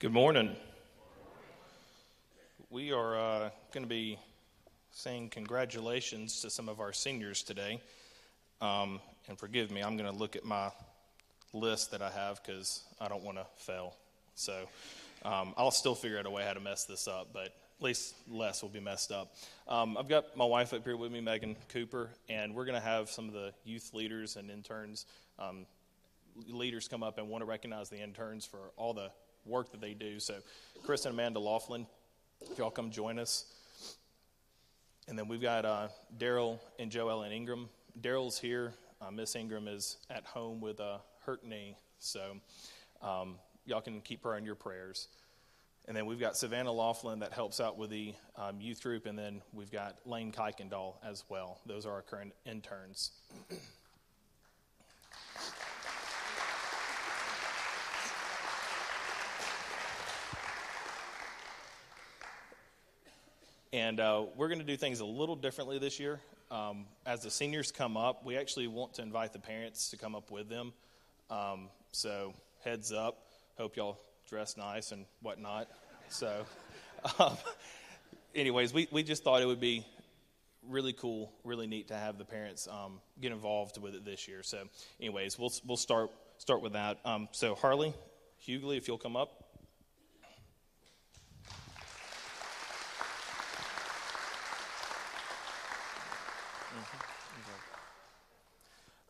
Good morning. We are uh, going to be saying congratulations to some of our seniors today. Um, and forgive me, I'm going to look at my list that I have because I don't want to fail. So um, I'll still figure out a way how to mess this up, but at least less will be messed up. Um, I've got my wife up here with me, Megan Cooper, and we're going to have some of the youth leaders and interns, um, leaders come up and want to recognize the interns for all the work that they do. So, Chris and Amanda Laughlin, if y'all come join us. And then we've got uh, Daryl and Joel and Ingram. Daryl's here. Uh, Miss Ingram is at home with a hurt knee. So, um, y'all can keep her in your prayers. And then we've got Savannah Laughlin that helps out with the um, youth group. And then we've got Lane Kuykendall as well. Those are our current interns. And uh, we're going to do things a little differently this year. Um, as the seniors come up, we actually want to invite the parents to come up with them. Um, so, heads up. Hope y'all dress nice and whatnot. So, um, anyways, we, we just thought it would be really cool, really neat to have the parents um, get involved with it this year. So, anyways, we'll, we'll start, start with that. Um, so, Harley, Hughley, if you'll come up.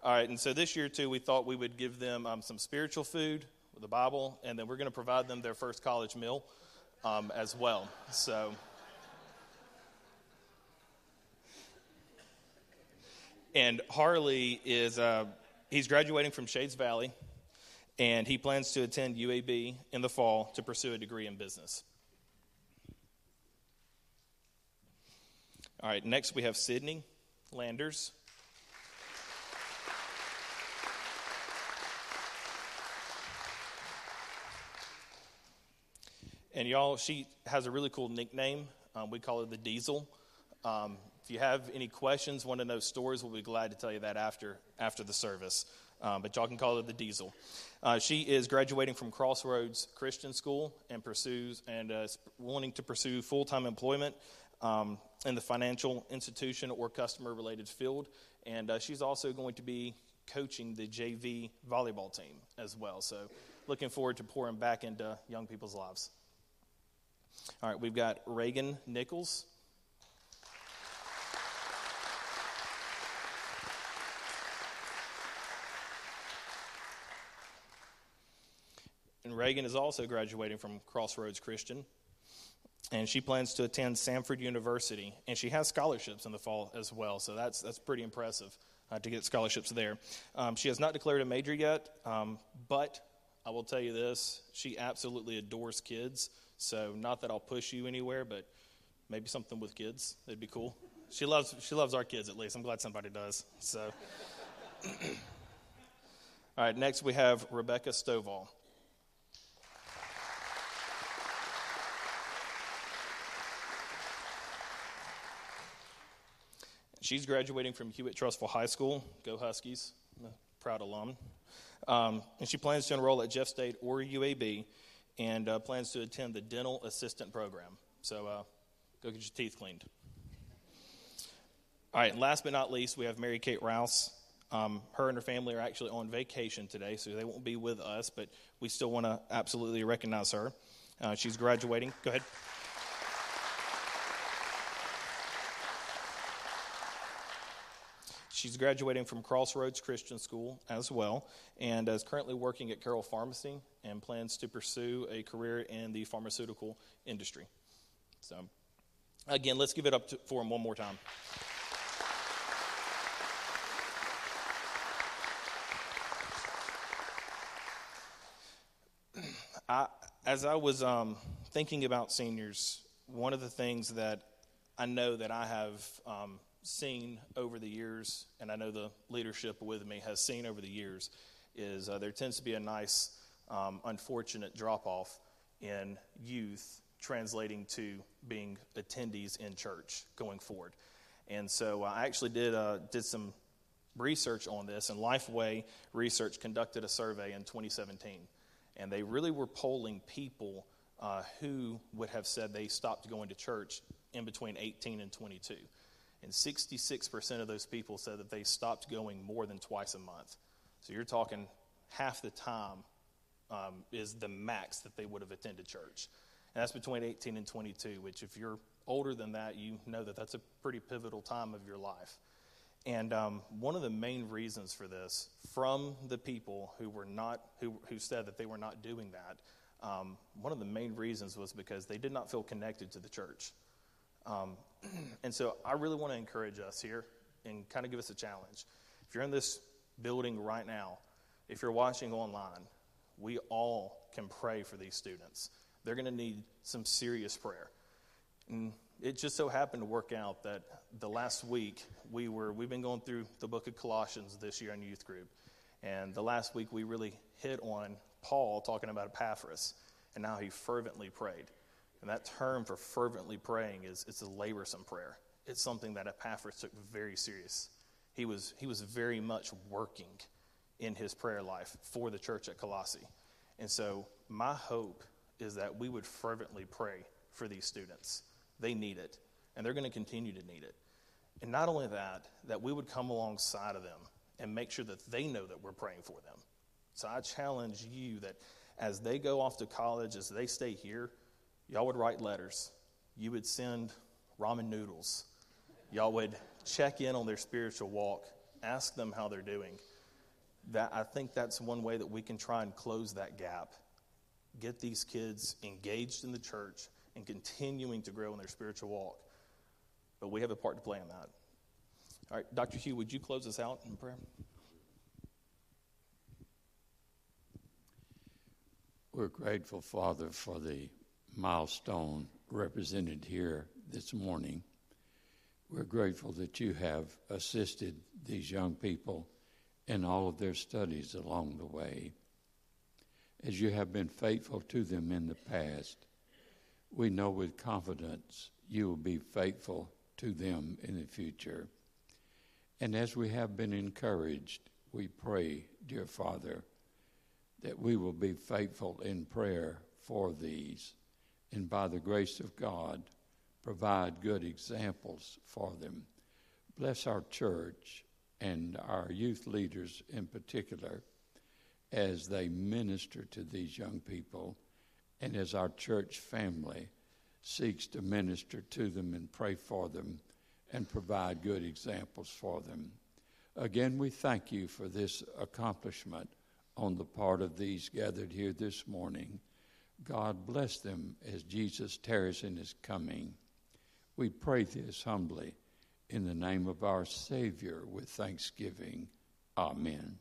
All right, and so this year too, we thought we would give them um, some spiritual food, the Bible, and then we're going to provide them their first college meal um, as well. So. And Harley is, uh, he's graduating from Shades Valley, and he plans to attend UAB in the fall to pursue a degree in business. All right, next we have Sydney Landers. And y'all, she has a really cool nickname. Um, we call her the Diesel. Um, if you have any questions, want to know stories, we'll be glad to tell you that after after the service. Um, but y'all can call her the Diesel. Uh, she is graduating from Crossroads Christian School and pursues and uh, wanting to pursue full time employment um, in the financial institution or customer related field. And uh, she's also going to be coaching the JV volleyball team as well. So, looking forward to pouring back into young people's lives. All right, we've got Reagan Nichols. And Reagan is also graduating from Crossroads Christian. And she plans to attend Samford University. And she has scholarships in the fall as well. So that's, that's pretty impressive uh, to get scholarships there. Um, she has not declared a major yet, um, but I will tell you this she absolutely adores kids. So, not that I'll push you anywhere, but maybe something with kids. It'd be cool. She loves she loves our kids at least. I'm glad somebody does. So, all right. Next we have Rebecca Stovall. She's graduating from Hewitt Trussville High School. Go Huskies! Proud alum. Um, and she plans to enroll at Jeff State or UAB and uh, plans to attend the dental assistant program. So uh, go get your teeth cleaned. All right, last but not least, we have Mary Kate Rouse. Um, her and her family are actually on vacation today, so they won't be with us, but we still want to absolutely recognize her. Uh, she's graduating. Go ahead. She's graduating from Crossroads Christian School as well, and is currently working at Carroll Pharmacy and plans to pursue a career in the pharmaceutical industry. So, again, let's give it up to, for him one more time. I, as I was um, thinking about seniors, one of the things that I know that I have um, seen over the years, and I know the leadership with me has seen over the years, is uh, there tends to be a nice, um, unfortunate drop off in youth translating to being attendees in church going forward. And so uh, I actually did, uh, did some research on this, and Lifeway Research conducted a survey in 2017. And they really were polling people uh, who would have said they stopped going to church in between 18 and 22. And 66% of those people said that they stopped going more than twice a month. So you're talking half the time um, is the max that they would have attended church. And that's between 18 and 22, which, if you're older than that, you know that that's a pretty pivotal time of your life. And um, one of the main reasons for this, from the people who were not, who, who said that they were not doing that, um, one of the main reasons was because they did not feel connected to the church. Um, and so I really want to encourage us here and kind of give us a challenge. If you're in this building right now, if you're watching online, we all can pray for these students. They're going to need some serious prayer. And it just so happened to work out that the last week we were we've been going through the book of Colossians this year in youth group. And the last week we really hit on Paul talking about Epaphras and how he fervently prayed. And that term for fervently praying is it's a laborsome prayer. It's something that Epaphras took very serious. He was he was very much working in his prayer life for the church at Colossae. And so my hope is that we would fervently pray for these students. They need it, and they're going to continue to need it. And not only that, that we would come alongside of them and make sure that they know that we're praying for them. So I challenge you that as they go off to college, as they stay here, y'all would write letters. You would send ramen noodles. Y'all would check in on their spiritual walk, ask them how they're doing. That I think that's one way that we can try and close that gap. Get these kids engaged in the church and continuing to grow in their spiritual walk. But we have a part to play in that. All right, Dr. Hugh, would you close us out in prayer? We're grateful, Father, for the milestone represented here this morning. We're grateful that you have assisted these young people in all of their studies along the way. As you have been faithful to them in the past, we know with confidence you will be faithful to them in the future. And as we have been encouraged, we pray, dear Father, that we will be faithful in prayer for these, and by the grace of God, provide good examples for them. Bless our church and our youth leaders in particular as they minister to these young people and as our church family seeks to minister to them and pray for them and provide good examples for them. Again, we thank you for this accomplishment on the part of these gathered here this morning. God bless them as Jesus tarries in his coming. We pray this humbly in the name of our Savior with thanksgiving. Amen.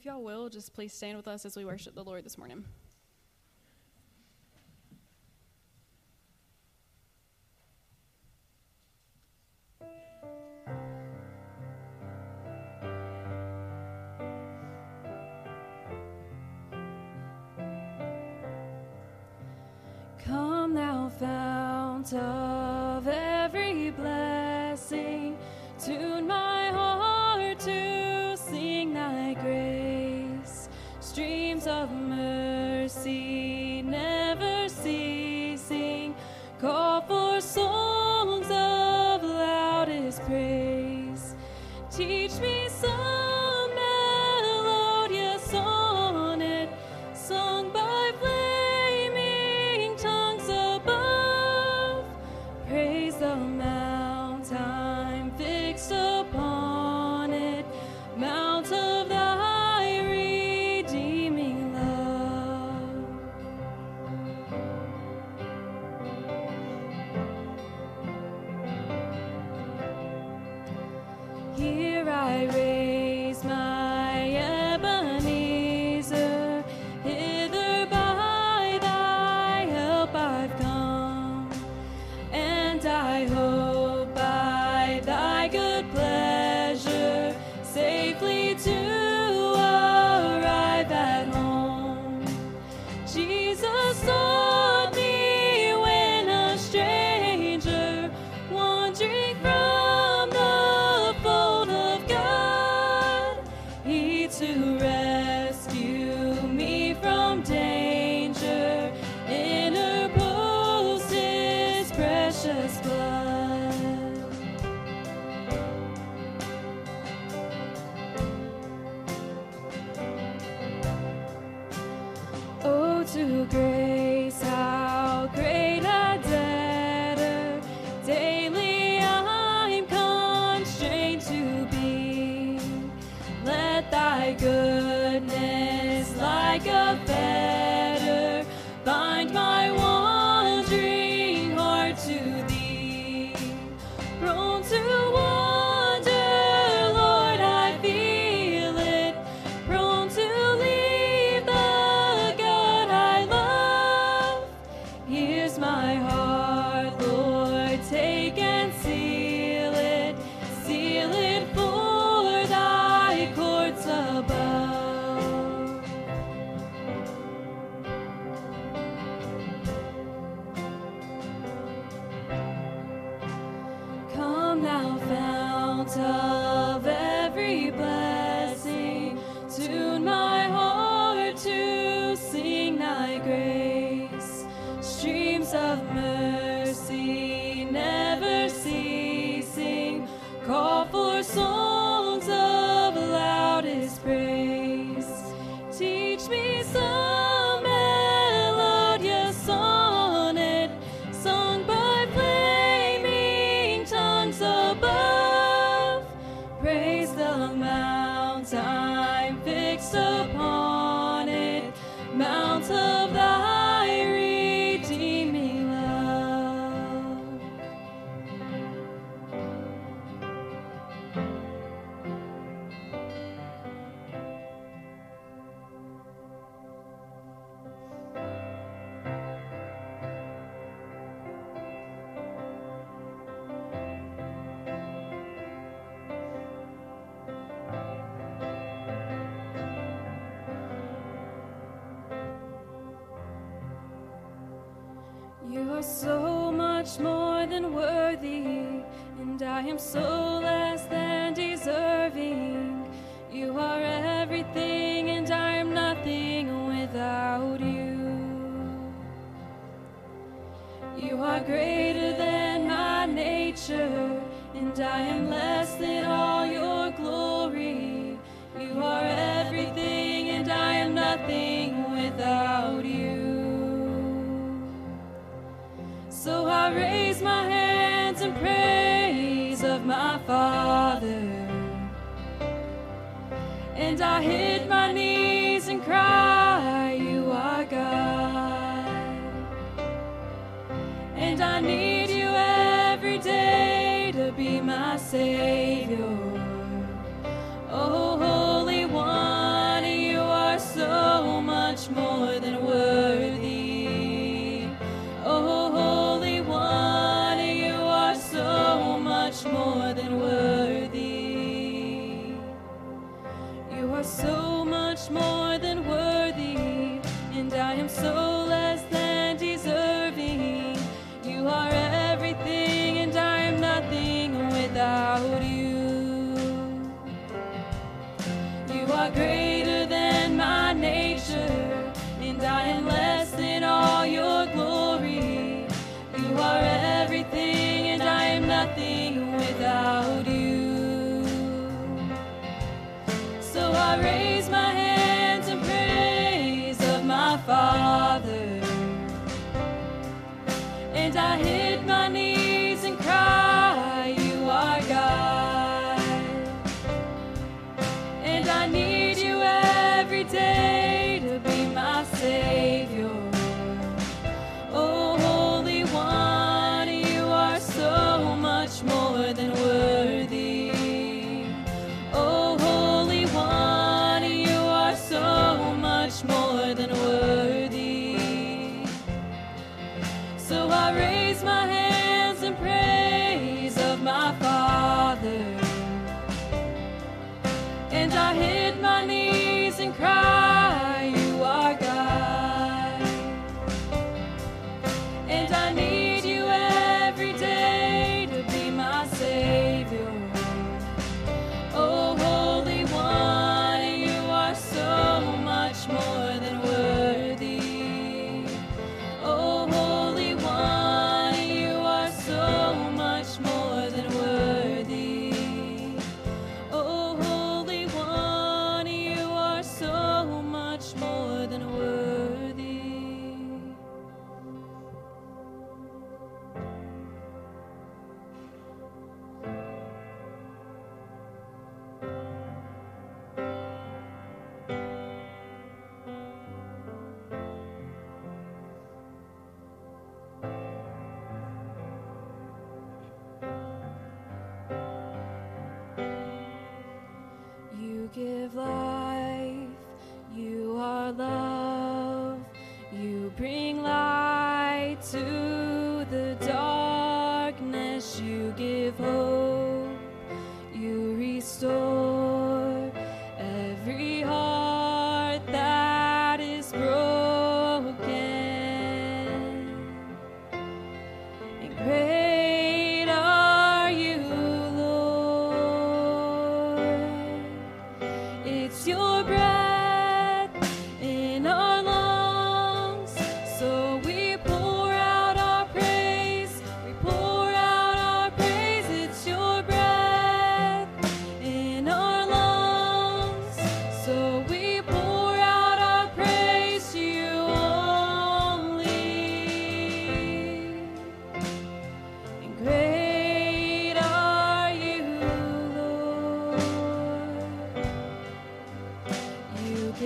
If y'all will, just please stand with us as we worship the Lord this morning. Come, thou fount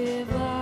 give.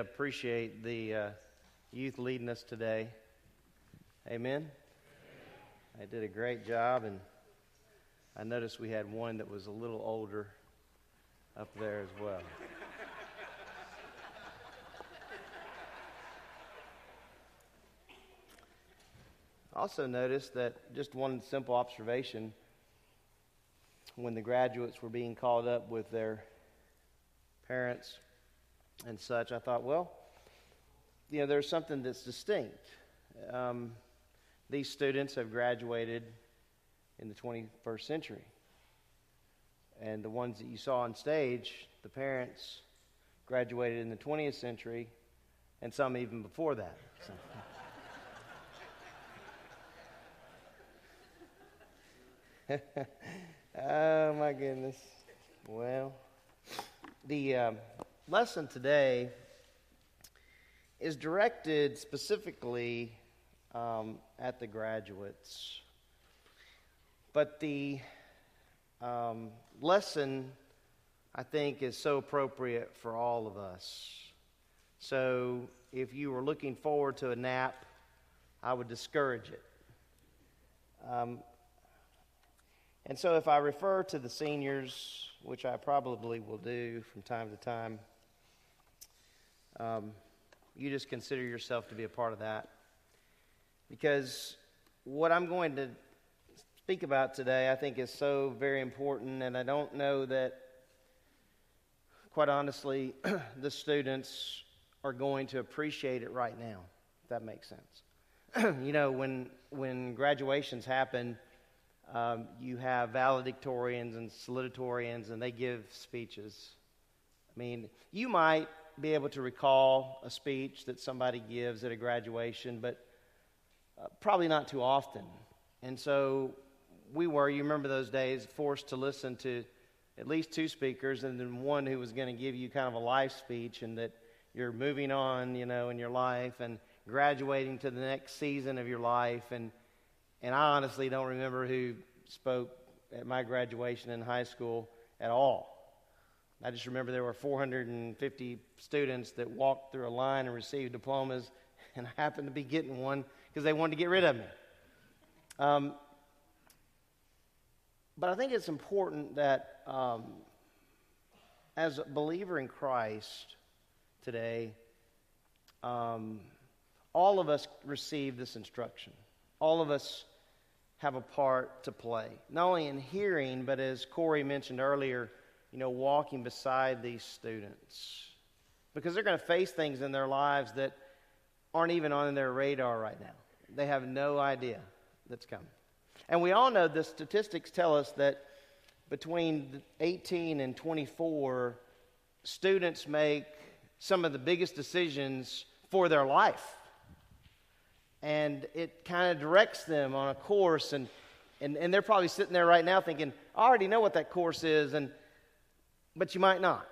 appreciate the uh, youth leading us today. Amen? Amen. I did a great job, and I noticed we had one that was a little older up there as well. also noticed that just one simple observation when the graduates were being called up with their parents and such, I thought, well, you know, there's something that's distinct. Um, these students have graduated in the 21st century. And the ones that you saw on stage, the parents graduated in the 20th century, and some even before that. So. oh, my goodness. Well, the um, lesson today is directed specifically um, at the graduates. But the um, lesson, I think, is so appropriate for all of us. So if you were looking forward to a nap, I would discourage it. Um, and so if I refer to the seniors, which I probably will do from time to time, um, you just consider yourself to be a part of that. Because what I'm going to speak about today, I think, is so very important, and I don't know that, quite honestly, the students are going to appreciate it right now, if that makes sense. you know, when, when graduations happen, um, you have valedictorians and salutatorians, and they give speeches. I mean, you might be able to recall a speech that somebody gives at a graduation, but uh, probably not too often. And so we were, you remember those days, forced to listen to at least two speakers and then one who was going to give you kind of a life speech and that you're moving on, you know, in your life and graduating to the next season of your life. And, and I honestly don't remember who spoke at my graduation in high school at all. I just remember there were 450 students that walked through a line and received diplomas, and I happened to be getting one because they wanted to get rid of me. Um, but I think it's important that um, as a believer in Christ today, um, all of us receive this instruction. All of us have a part to play, not only in hearing, but as Corey mentioned earlier, you know, walking beside these students. Because they're going to face things in their lives that aren't even on their radar right now. They have no idea that's coming. And we all know the statistics tell us that between 18 and 24, students make some of the biggest decisions for their life. And it kind of directs them on a course, and, and, and they're probably sitting there right now thinking, I already know what that course is, and but you might not.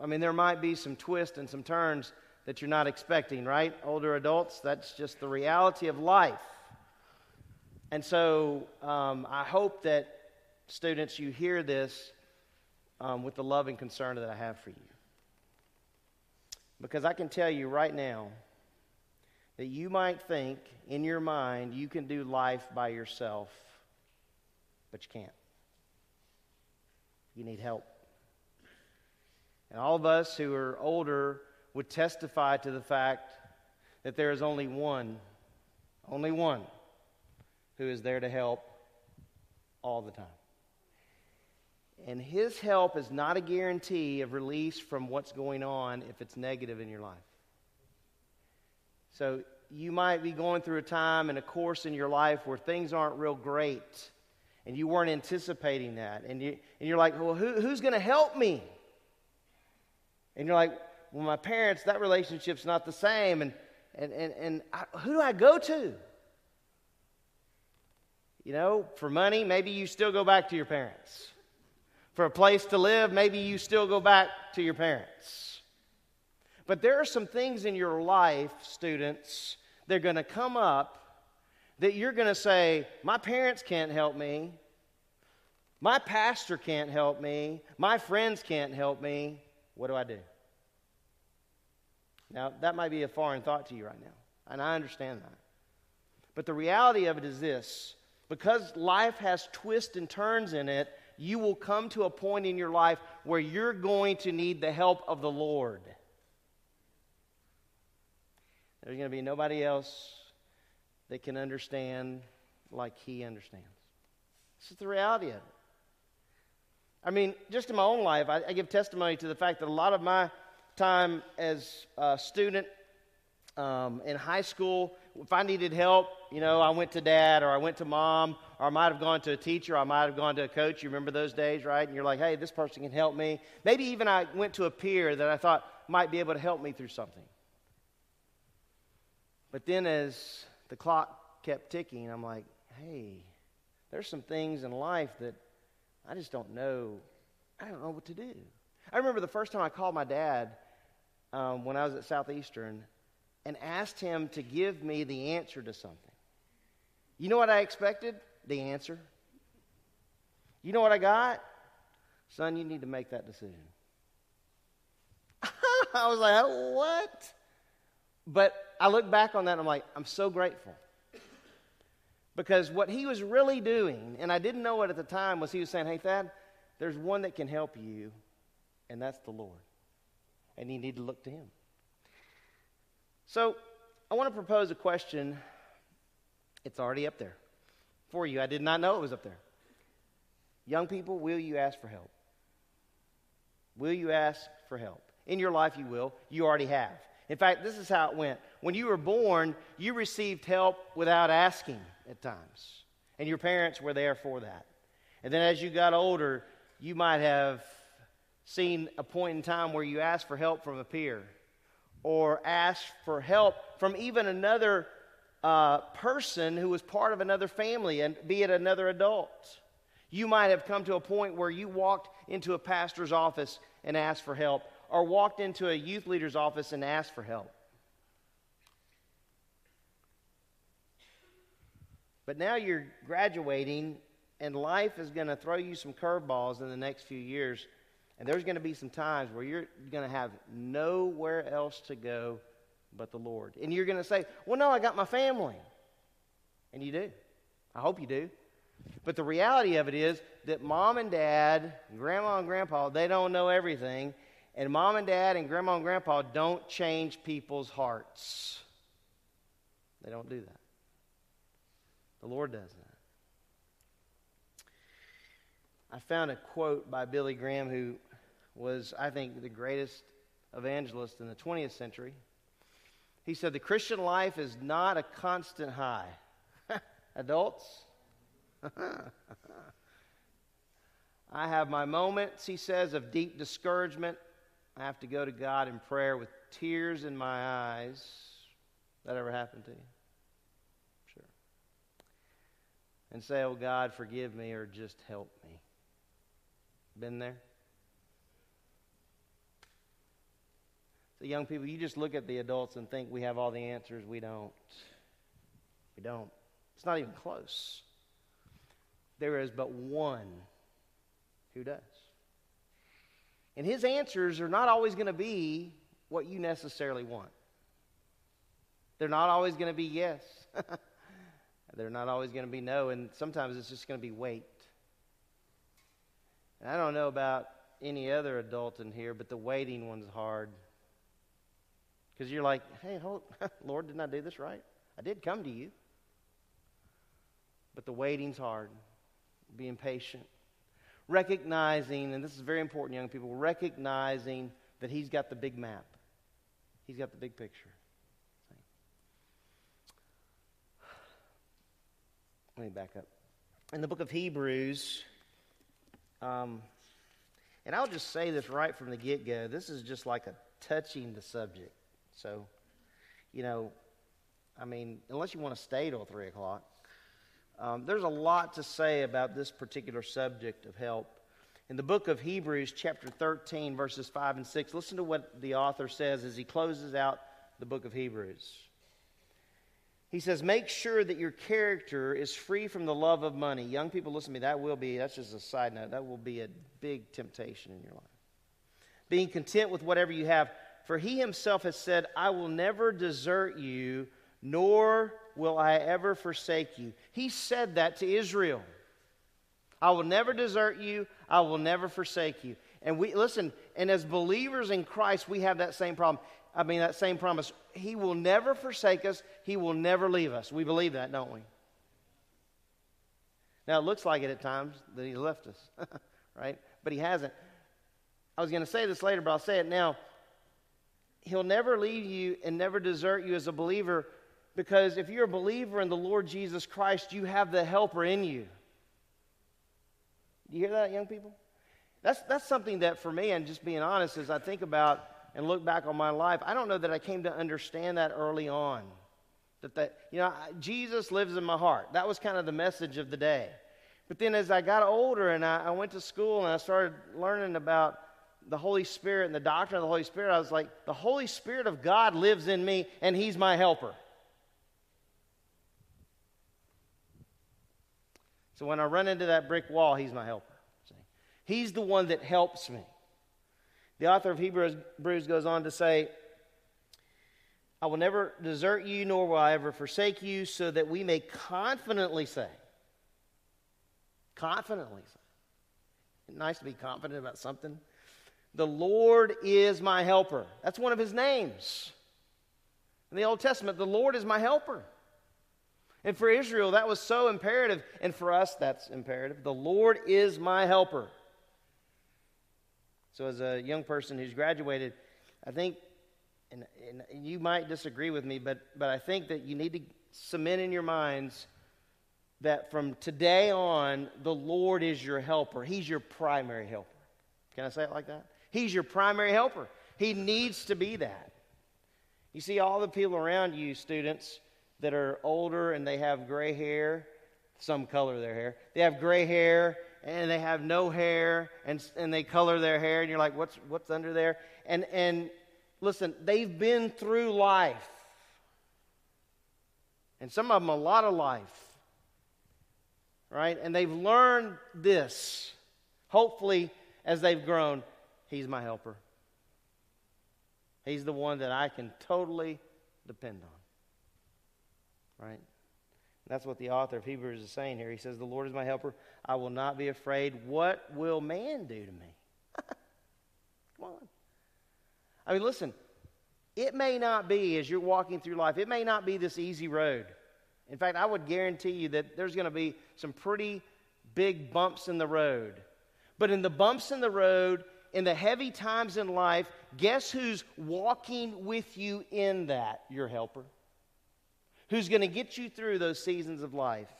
I mean, there might be some twists and some turns that you're not expecting, right? Older adults, that's just the reality of life. And so um, I hope that students, you hear this um, with the love and concern that I have for you. Because I can tell you right now that you might think in your mind you can do life by yourself, but you can't. You need help. And all of us who are older would testify to the fact that there is only one, only one, who is there to help all the time. And his help is not a guarantee of release from what's going on if it's negative in your life. So you might be going through a time and a course in your life where things aren't real great, and you weren't anticipating that. And, you, and you're like, well, who, who's going to help me? And you're like, well, my parents, that relationship's not the same. And, and, and, and I, who do I go to? You know, for money, maybe you still go back to your parents. For a place to live, maybe you still go back to your parents. But there are some things in your life, students, that are going to come up that you're going to say, My parents can't help me. My pastor can't help me. My friends can't help me. What do I do? Now, that might be a foreign thought to you right now, and I understand that. But the reality of it is this because life has twists and turns in it, you will come to a point in your life where you're going to need the help of the Lord. There's going to be nobody else that can understand like he understands. This is the reality of it. I mean, just in my own life, I, I give testimony to the fact that a lot of my time as a student um, in high school, if I needed help, you know, I went to dad or I went to mom or I might have gone to a teacher, I might have gone to a coach. You remember those days, right? And you're like, hey, this person can help me. Maybe even I went to a peer that I thought might be able to help me through something. But then as the clock kept ticking, I'm like, hey, there's some things in life that I just don't know. I don't know what to do. I remember the first time I called my dad um, when I was at Southeastern and asked him to give me the answer to something. You know what I expected? The answer. You know what I got? Son, you need to make that decision. I was like, what? But I look back on that and I'm like, I'm so grateful. Because what he was really doing, and I didn't know it at the time, was he was saying, hey, Thad, there's one that can help you, and that's the Lord. And you need to look to him. So I want to propose a question. It's already up there for you. I did not know it was up there. Young people, will you ask for help? Will you ask for help? In your life, you will. You already have. In fact, this is how it went. When you were born, you received help without asking at times, and your parents were there for that. And then as you got older, you might have seen a point in time where you asked for help from a peer or asked for help from even another uh, person who was part of another family, and be it another adult. You might have come to a point where you walked into a pastor's office and asked for help, or walked into a youth leader's office and asked for help. But now you're graduating, and life is going to throw you some curveballs in the next few years and there's going to be some times where you're going to have nowhere else to go but the Lord. And you're going to say, Well, no, I got my family. And you do. I hope you do. But the reality of it is that mom and dad, grandma and grandpa, they don't know everything. And mom and dad and grandma and grandpa don't change people's hearts. They don't do that. The Lord does that. I found a quote by Billy Graham, who was, I think, the greatest evangelist in the 20th century. He said, The Christian life is not a constant high. Adults? I have my moments, he says, of deep discouragement. I have to go to God in prayer with tears in my eyes. That ever happened to you? Sure. And say, Oh God, forgive me or just help me. Been there? So, young people, you just look at the adults and think we have all the answers. We don't. We don't. It's not even close. There is but one who does. And his answers are not always going to be what you necessarily want. They're not always going to be yes. They're not always going to be no. And sometimes it's just going to be wait. And I don't know about any other adult in here, but the waiting one's hard. Because you're like, hey, hold, Lord, didn't I do this right? I did come to you. But the waiting's hard. Being patient. Recognizing, and this is very important, young people, recognizing that He's got the big map, He's got the big picture. Let me back up. In the book of Hebrews, um, and I'll just say this right from the get go this is just like a touching the subject. So, you know, I mean, unless you want to stay till 3 o'clock, um, there's a lot to say about this particular subject of help. In the book of Hebrews, chapter 13, verses 5 and 6, listen to what the author says as he closes out the book of Hebrews. He says, Make sure that your character is free from the love of money. Young people, listen to me. That will be, that's just a side note, that will be a big temptation in your life. Being content with whatever you have for he himself has said, I will never desert you, nor will I ever forsake you. He said that to Israel. I will never desert you, I will never forsake you. And we, listen, and as believers in Christ, we have that same problem. I mean, that same promise. He will never forsake us, He will never leave us. We believe that, don't we? Now, it looks like it at times that He left us, right? But He hasn't. I was going to say this later, but I'll say it now. He'll never leave you and never desert you as a believer because if you're a believer in the Lord Jesus Christ, you have the helper in you. Do you hear that, young people? That's, that's something that for me, and just being honest, as I think about and look back on my life, I don't know that I came to understand that early on. That, that you know, Jesus lives in my heart. That was kind of the message of the day. But then as I got older and I, I went to school and I started learning about the Holy Spirit and the doctrine of the Holy Spirit, I was like, the Holy Spirit of God lives in me and He's my helper. So when I run into that brick wall, He's my helper. See? He's the one that helps me. The author of Hebrews goes on to say, I will never desert you, nor will I ever forsake you, so that we may confidently say, confidently say, nice to be confident about something. The Lord is my helper. That's one of his names. In the Old Testament, the Lord is my helper. And for Israel, that was so imperative. And for us, that's imperative. The Lord is my helper. So, as a young person who's graduated, I think, and, and you might disagree with me, but, but I think that you need to cement in your minds that from today on, the Lord is your helper. He's your primary helper. Can I say it like that? He's your primary helper. He needs to be that. You see, all the people around you, students, that are older and they have gray hair, some color their hair, they have gray hair and they have no hair and, and they color their hair and you're like what's, what's under there? And, and listen they've been through life. And some of them a lot of life. Right? And they've learned this. Hopefully as they've grown he's my helper. He's the one that i can totally depend on right that's what the author of Hebrews is saying here. He says, The Lord is my helper. I will not be afraid. What will man do to me? Come on. I mean, listen, it may not be, as you're walking through life, it may not be this easy road. In fact, I would guarantee you that there's going to be some pretty big bumps in the road. But in the bumps in the road, in the heavy times in life, guess who's walking with you in that? Your helper who's going to get you through those seasons of life.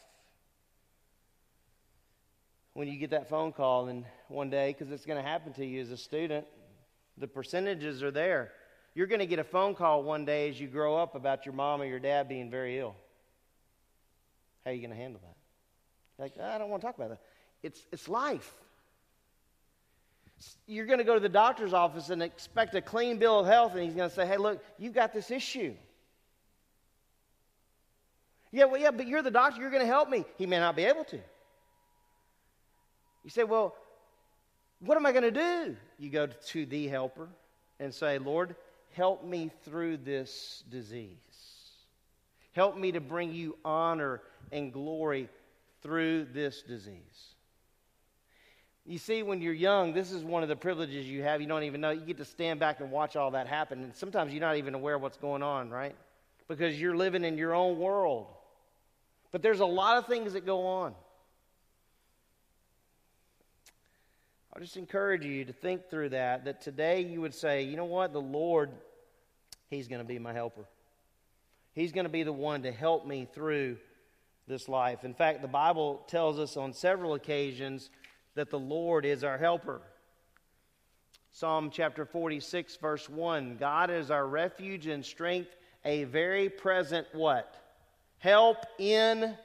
When you get that phone call, and one day, because it's going to happen to you as a student, the percentages are there. You're going to get a phone call one day as you grow up about your mom or your dad being very ill. How are you going to handle that? Like, ah, I don't want to talk about that. It's, it's life. You're going to go to the doctor's office and expect a clean bill of health, and he's going to say, Hey, look, you've got this issue. Yeah, well, yeah, but you're the doctor. You're going to help me. He may not be able to. You say, well, what am I going to do? You go to the helper and say, Lord, help me through this disease. Help me to bring you honor and glory through this disease. You see, when you're young, this is one of the privileges you have. You don't even know. You get to stand back and watch all that happen. And sometimes you're not even aware of what's going on, right? Because you're living in your own world. But there's a lot of things that go on. I'll just encourage you to think through that, that today you would say, you know what, the Lord, He's going to be my helper. He's going to be the one to help me through this life. In fact, the Bible tells us on several occasions that the Lord is our helper. Psalm chapter 46, verse 1 God is our refuge and strength, a very present what? Help in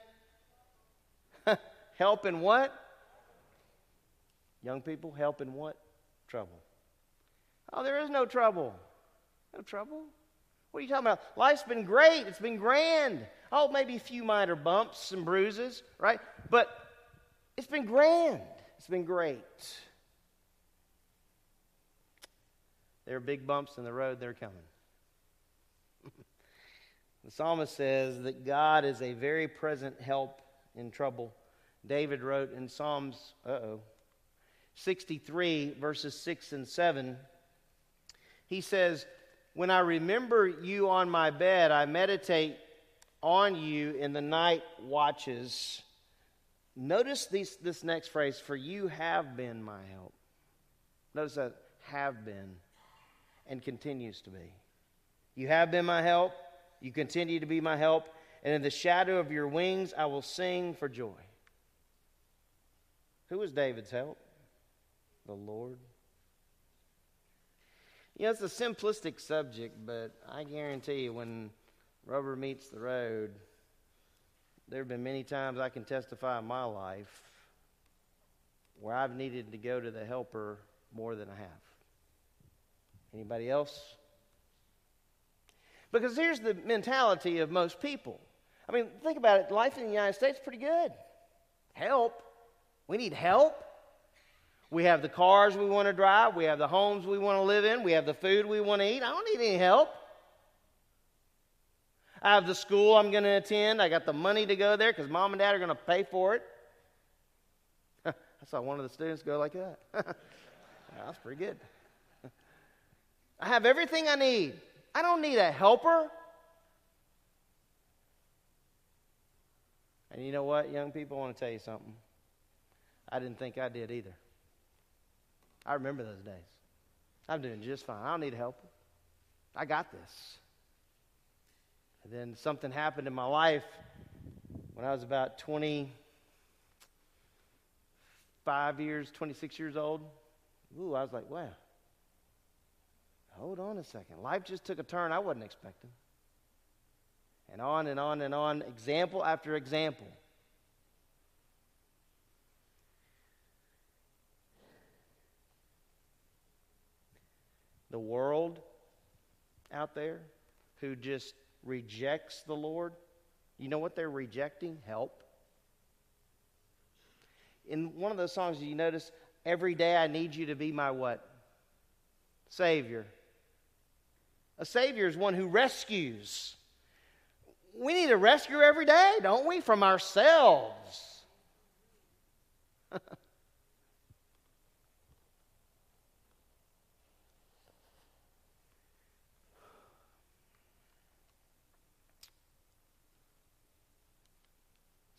help in what? Young people, help in what? Trouble. Oh, there is no trouble. No trouble. What are you talking about? Life's been great. It's been grand. Oh, maybe a few minor bumps and bruises, right? But it's been grand. It's been great. There are big bumps in the road, they're coming. The psalmist says that God is a very present help in trouble. David wrote in Psalms, oh, 63, verses 6 and 7, he says, When I remember you on my bed, I meditate on you in the night watches. Notice these, this next phrase, for you have been my help. Notice that have been and continues to be. You have been my help. You continue to be my help. And in the shadow of your wings, I will sing for joy. Who was David's help? The Lord. You know, it's a simplistic subject, but I guarantee you when rubber meets the road, there have been many times I can testify in my life where I've needed to go to the helper more than I have. Anybody else? Because here's the mentality of most people. I mean, think about it. Life in the United States is pretty good. Help. We need help. We have the cars we want to drive. We have the homes we want to live in. We have the food we want to eat. I don't need any help. I have the school I'm going to attend. I got the money to go there because mom and dad are going to pay for it. I saw one of the students go like that. That's pretty good. I have everything I need. I don't need a helper. And you know what, young people, I want to tell you something. I didn't think I did either. I remember those days. I'm doing just fine. I don't need help. I got this. And then something happened in my life when I was about 25 years, 26 years old. Ooh, I was like, wow. Hold on a second. Life just took a turn I wasn't expecting. And on and on and on, example after example. the world out there who just rejects the Lord, you know what they're rejecting? Help. In one of those songs, you notice, every day I need you to be my what? Savior. A Savior is one who rescues. We need a rescuer every day, don't we? From ourselves.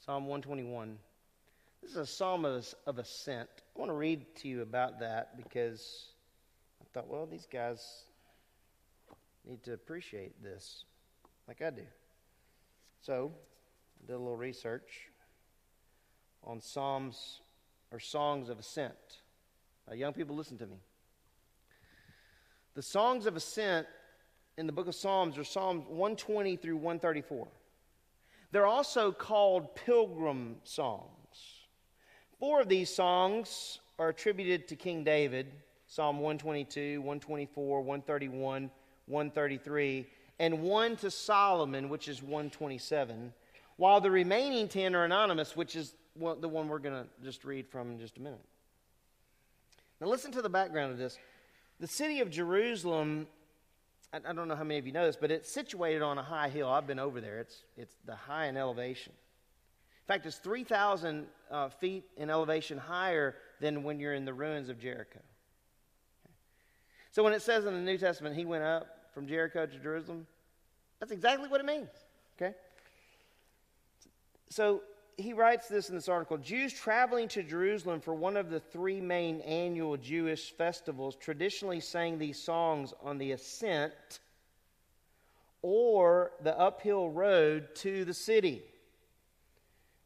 Psalm 121. This is a psalm of, of ascent. I want to read to you about that because I thought, well, these guys need to appreciate this like I do. So, I did a little research on psalms or songs of ascent. Uh, young people, listen to me. The songs of ascent in the book of Psalms are Psalms 120 through 134. They're also called pilgrim songs. Four of these songs are attributed to King David Psalm 122, 124, 131, 133, and one to Solomon, which is 127, while the remaining 10 are anonymous, which is the one we're going to just read from in just a minute. Now, listen to the background of this. The city of Jerusalem I, don't know how many of you know this, but it's situated on a high hill. I've been over there. It's, it's the high in elevation. In fact, it's 3,000 uh, feet in elevation higher than when you're in the ruins of Jericho. So when it says in the New Testament, he went up from Jericho to Jerusalem, that's exactly what it means. Okay? So he writes this in this article Jews traveling to Jerusalem for one of the three main annual Jewish festivals traditionally sang these songs on the ascent or the uphill road to the city.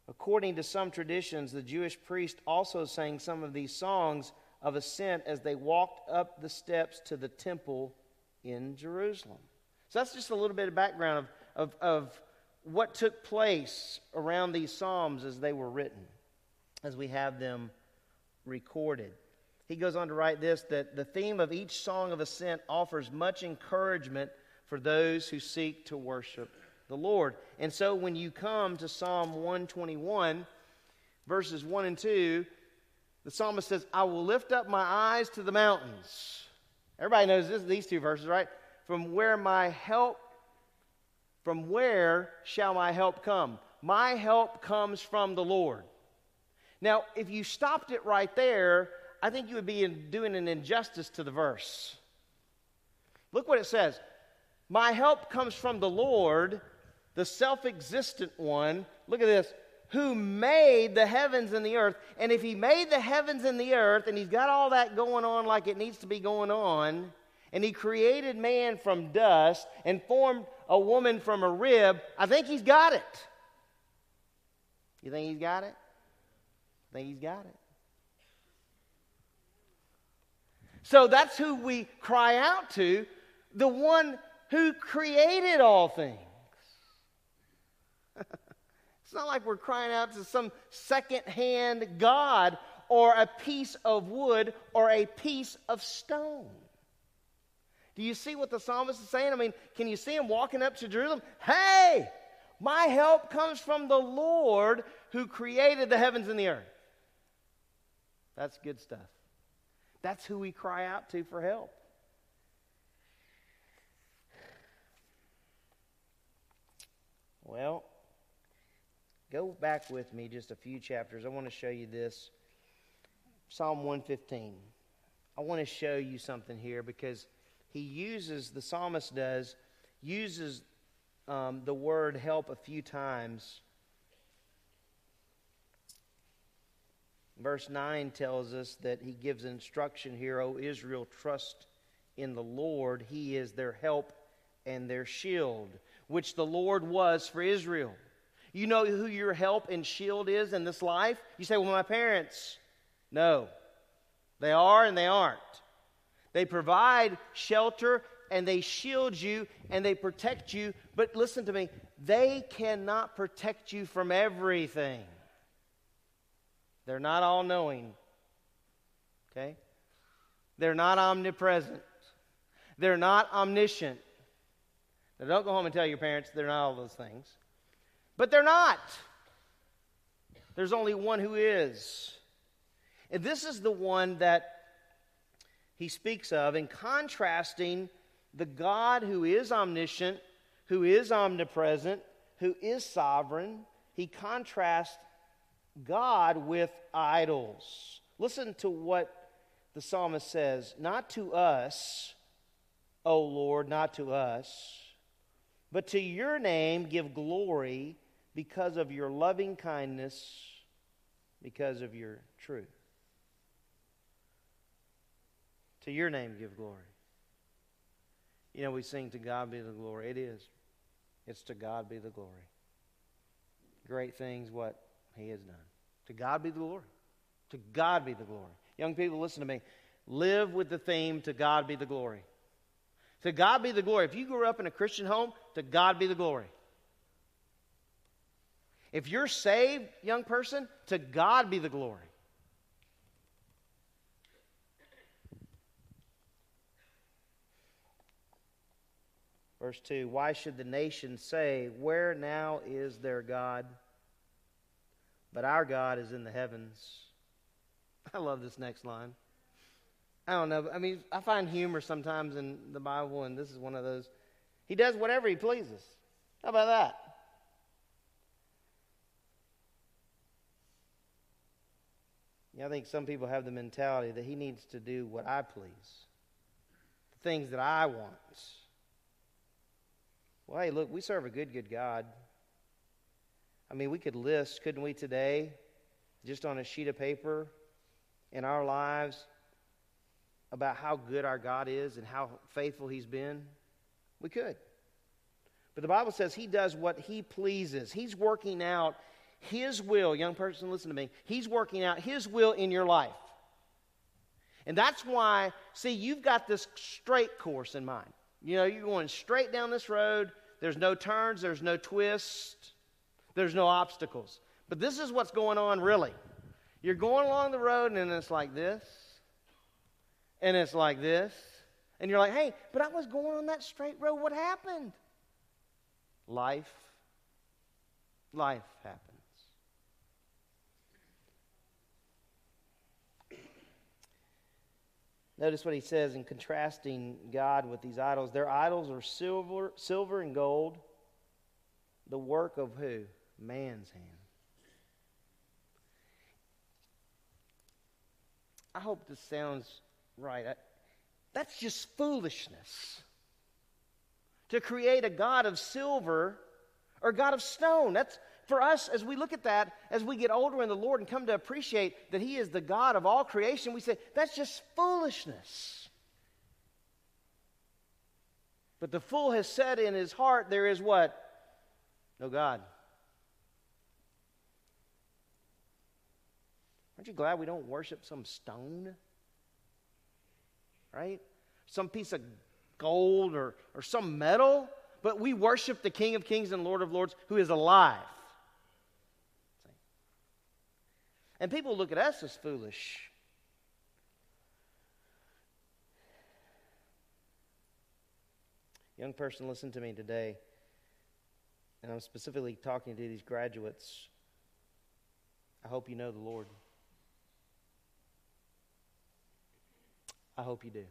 According to some traditions, the Jewish priest also sang some of these songs of ascent as they walked up the steps to the temple in Jerusalem. So that's just a little bit of background of, of, of what took place around these Psalms as they were written, as we have them recorded. He goes on to write this that the theme of each song of ascent offers much encouragement for those who seek to worship the Lord. And so when you come to Psalm 121, verses 1 and 2, the psalmist says, I will lift up my eyes to the mountains. Everybody knows this, these two verses, right? From where my help from where shall my help come? My help comes from the Lord. Now, if you stopped it right there, I think you would be doing an injustice to the verse. Look what it says My help comes from the Lord, the self existent one. Look at this. Who made the heavens and the earth. And if he made the heavens and the earth, and he's got all that going on like it needs to be going on, and he created man from dust and formed a woman from a rib, I think he's got it. You think he's got it? I think he's got it. So that's who we cry out to, the one who created all things. It's not like we're crying out to some second-hand God or a piece of wood or a piece of stone. Do you see what the psalmist is saying? I mean, can you see him walking up to Jerusalem? Hey, my help comes from the Lord who created the heavens and the earth. That's good stuff. That's who we cry out to for help. Well, go back with me just a few chapters. I want to show you this. Psalm 115. I want to show you something here because he uses, the psalmist does, uses um, the word help a few times. Verse 9 tells us that he gives instruction here, O Israel, trust in the Lord. He is their help and their shield, which the Lord was for Israel. You know who your help and shield is in this life? You say, Well, my parents. No. They are and they aren't. They provide shelter and they shield you and they protect you. But listen to me, they cannot protect you from everything. They're not all knowing. Okay? They're not omnipresent. They're not omniscient. Now, don't go home and tell your parents they're not all those things. But they're not. There's only one who is. And this is the one that he speaks of in contrasting the God who is omniscient, who is omnipresent, who is sovereign. He contrasts God with idols. Listen to what the psalmist says Not to us, O Lord, not to us, but to your name give glory because of your loving kindness, because of your truth. To your name give glory. You know, we sing, To God be the glory. It is. It's to God be the glory. Great things, what He has done. To God be the glory. To God be the glory. Young people, listen to me. Live with the theme, To God be the glory. To God be the glory. If you grew up in a Christian home, to God be the glory. If you're saved, young person, to God be the glory. Verse 2 Why should the nations say, Where now is their God? But our God is in the heavens. I love this next line. I don't know. I mean, I find humor sometimes in the Bible, and this is one of those. He does whatever he pleases. How about that? Yeah, I think some people have the mentality that he needs to do what I please, the things that I want. Well, hey, look, we serve a good, good God. I mean, we could list, couldn't we, today, just on a sheet of paper in our lives, about how good our God is and how faithful He's been? We could. But the Bible says He does what He pleases. He's working out His will. Young person, listen to me. He's working out His will in your life. And that's why, see, you've got this straight course in mind. You know, you're going straight down this road. There's no turns, there's no twists, there's no obstacles. But this is what's going on really. You're going along the road and it's like this, and it's like this, and you're like, hey, but I was going on that straight road. What happened? Life. Life happens. Notice what he says in contrasting God with these idols. Their idols are silver, silver and gold, the work of who? Man's hand. I hope this sounds right. I, that's just foolishness. to create a God of silver or God of stone. That's for us as we look at that, as we get older in the Lord and come to appreciate that He is the God of all creation, we say, that's just foolishness. But the fool has said in his heart, there is what? No God. Aren't you glad we don't worship some stone? Right? Some piece of gold or, or some metal, but we worship the King of Kings and Lord of Lords who is alive. And people look at us as foolish. Young person, listen to me today. And I'm specifically talking to these graduates. I hope you know the Lord. I hope you do.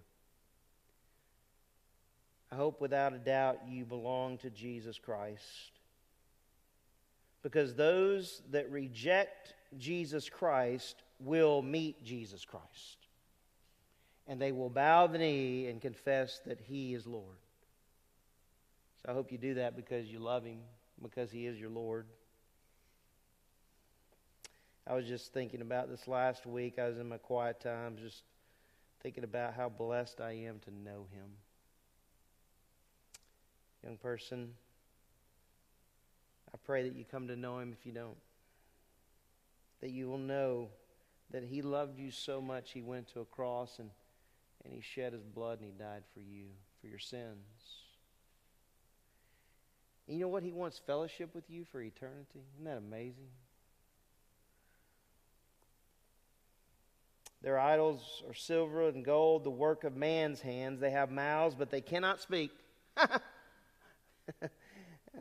I hope without a doubt you belong to Jesus Christ. Because those that reject Jesus Christ will meet Jesus Christ. And they will bow the knee and confess that He is Lord. So I hope you do that because you love Him, because He is your Lord. I was just thinking about this last week. I was in my quiet times just thinking about how blessed I am to know Him. Young person, I pray that you come to know Him if you don't. That you will know that He loved you so much, He went to a cross and, and He shed His blood and He died for you, for your sins. And you know what? He wants fellowship with you for eternity. Isn't that amazing? Their idols are silver and gold, the work of man's hands. They have mouths, but they cannot speak. uh,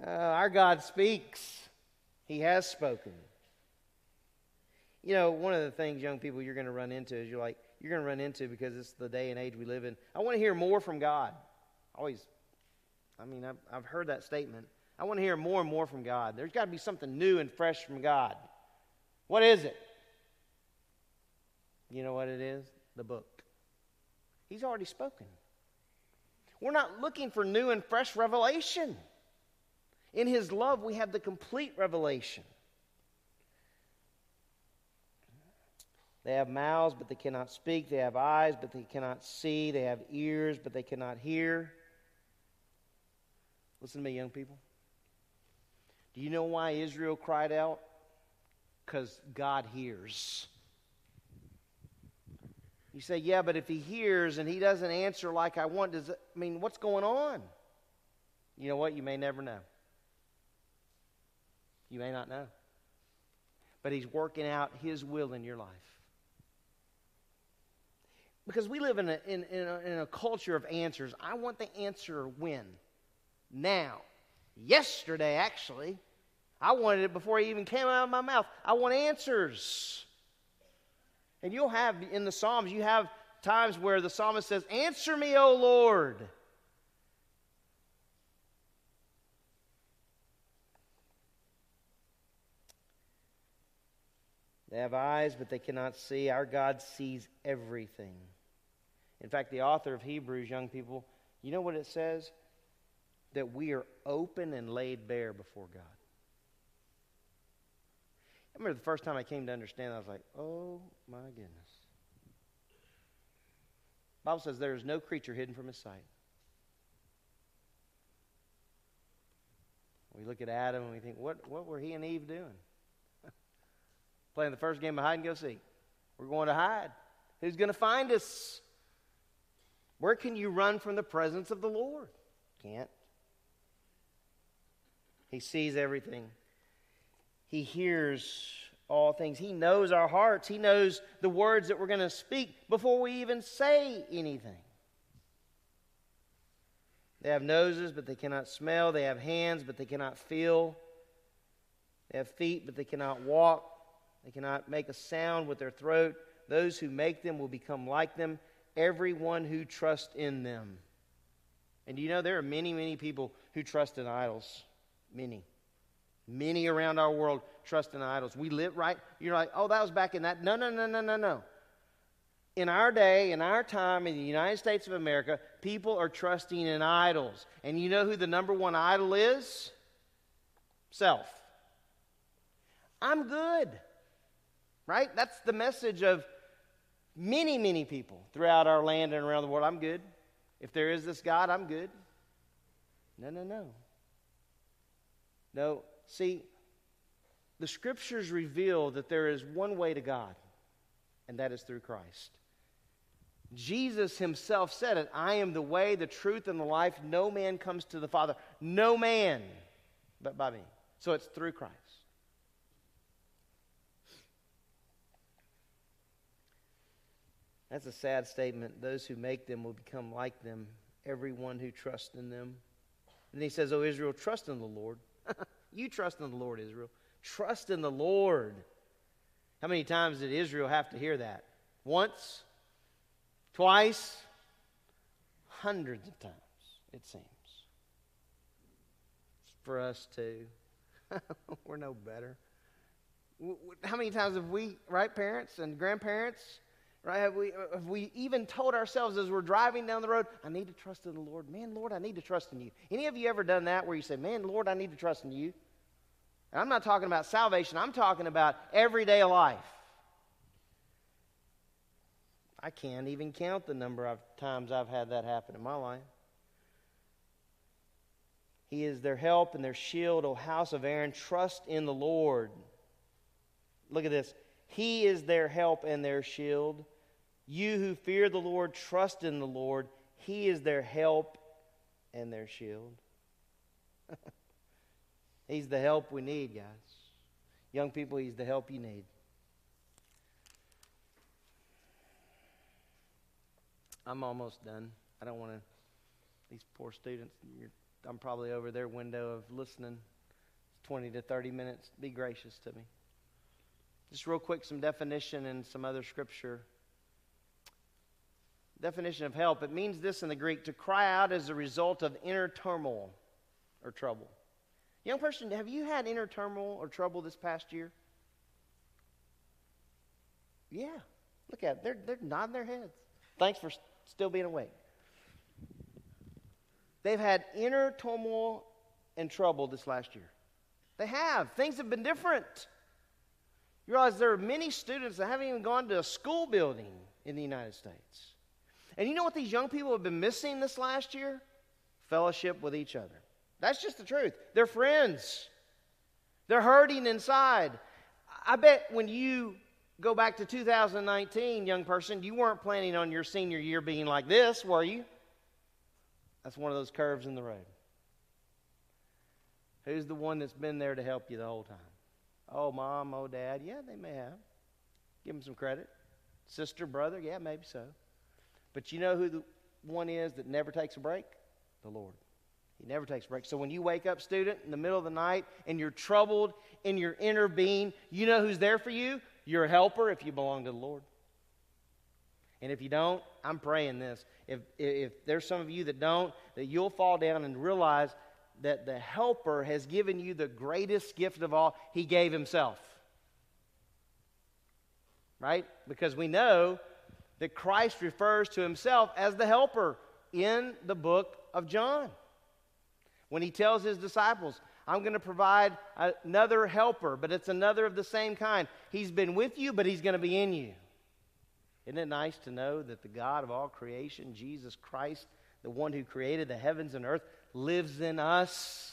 our God speaks, He has spoken. You know, one of the things, young people, you're going to run into is you're like, you're going to run into because it's the day and age we live in. I want to hear more from God. Always, I mean, I've, I've heard that statement. I want to hear more and more from God. There's got to be something new and fresh from God. What is it? You know what it is? The book. He's already spoken. We're not looking for new and fresh revelation. In His love, we have the complete revelation. They have mouths, but they cannot speak. They have eyes, but they cannot see. They have ears, but they cannot hear. Listen to me, young people. Do you know why Israel cried out? Because God hears. You say, yeah, but if he hears and he doesn't answer like I want, does it, I mean, what's going on? You know what? You may never know. You may not know. But he's working out his will in your life. Because we live in a, in, in, a, in a culture of answers. I want the answer when? Now. Yesterday, actually. I wanted it before it even came out of my mouth. I want answers. And you'll have in the Psalms, you have times where the psalmist says, Answer me, O Lord. They have eyes, but they cannot see. Our God sees everything. In fact, the author of Hebrews, young people, you know what it says? That we are open and laid bare before God. I remember the first time I came to understand, I was like, oh my goodness. The Bible says there is no creature hidden from his sight. We look at Adam and we think, what, what were he and Eve doing? Playing the first game of hide and go seek. We're going to hide. Who's going to find us? Where can you run from the presence of the Lord? Can't. He sees everything. He hears all things. He knows our hearts. He knows the words that we're going to speak before we even say anything. They have noses, but they cannot smell. They have hands, but they cannot feel. They have feet, but they cannot walk. They cannot make a sound with their throat. Those who make them will become like them, everyone who trusts in them. And you know, there are many, many people who trust in idols. Many. Many around our world trust in idols. We live right. You're like, oh, that was back in that. No, no, no, no, no, no. in our day, in our time, in the United States of America, people are trusting in idols. And you know who the number one idol is? Self. I'm good. Right? That's the message of many, many people throughout our land and around the world. I'm good. If there is this God, I'm good. No, no, no. No, see, the scriptures reveal that there is one way to God, and that is through Christ. Jesus himself said it I am the way, the truth, and the life. No man comes to the Father. No man but by me. So it's through Christ. That's a sad statement. Those who make them will become like them, everyone who trusts in them. And he says, Oh, Israel, trust in the Lord. you trust in the Lord, Israel. Trust in the Lord. How many times did Israel have to hear that? Once? Twice? Hundreds of times, it seems. For us too. We're no better. How many times have we, right, parents and grandparents, right, have we, have we even told ourselves as we're driving down the road, I need to trust in the Lord? Man, Lord, I need to trust in you. Any of you ever done that where you say, Man, Lord, I need to trust in you? And I'm not talking about salvation, I'm talking about everyday life. I can't even count the number of times I've had that happen in my life. He is their help and their shield, O house of Aaron. Trust in the Lord. Look at this. He is their help and their shield. You who fear the Lord, trust in the Lord. He is their help and their shield. he's the help we need, guys. Young people, He's the help you need. I'm almost done. I don't want to, these poor students, I'm probably over their window of listening 20 to 30 minutes. Be gracious to me. Just real quick, some definition and some other scripture. Definition of help. It means this in the Greek to cry out as a result of inner turmoil or trouble. Young person, have you had inner turmoil or trouble this past year? Yeah. Look at it. They're, they're nodding their heads. Thanks for still being awake. They've had inner turmoil and trouble this last year. They have. Things have been different. You realize there are many students that haven't even gone to a school building in the United States. And you know what these young people have been missing this last year? Fellowship with each other. That's just the truth. They're friends, they're hurting inside. I bet when you go back to 2019, young person, you weren't planning on your senior year being like this, were you? That's one of those curves in the road. Who's the one that's been there to help you the whole time? Oh, mom, oh, dad. Yeah, they may have. Give them some credit. Sister, brother. Yeah, maybe so. But you know who the one is that never takes a break? The Lord. He never takes a break. So when you wake up, student, in the middle of the night and you're troubled in your inner being, you know who's there for you? Your helper if you belong to the Lord. And if you don't, I'm praying this. If, if there's some of you that don't, that you'll fall down and realize that the helper has given you the greatest gift of all. He gave himself. Right? Because we know that Christ refers to himself as the helper in the book of John. When he tells his disciples, I'm going to provide another helper, but it's another of the same kind. He's been with you, but he's going to be in you. Isn't it nice to know that the God of all creation, Jesus Christ, the one who created the heavens and earth, lives in us?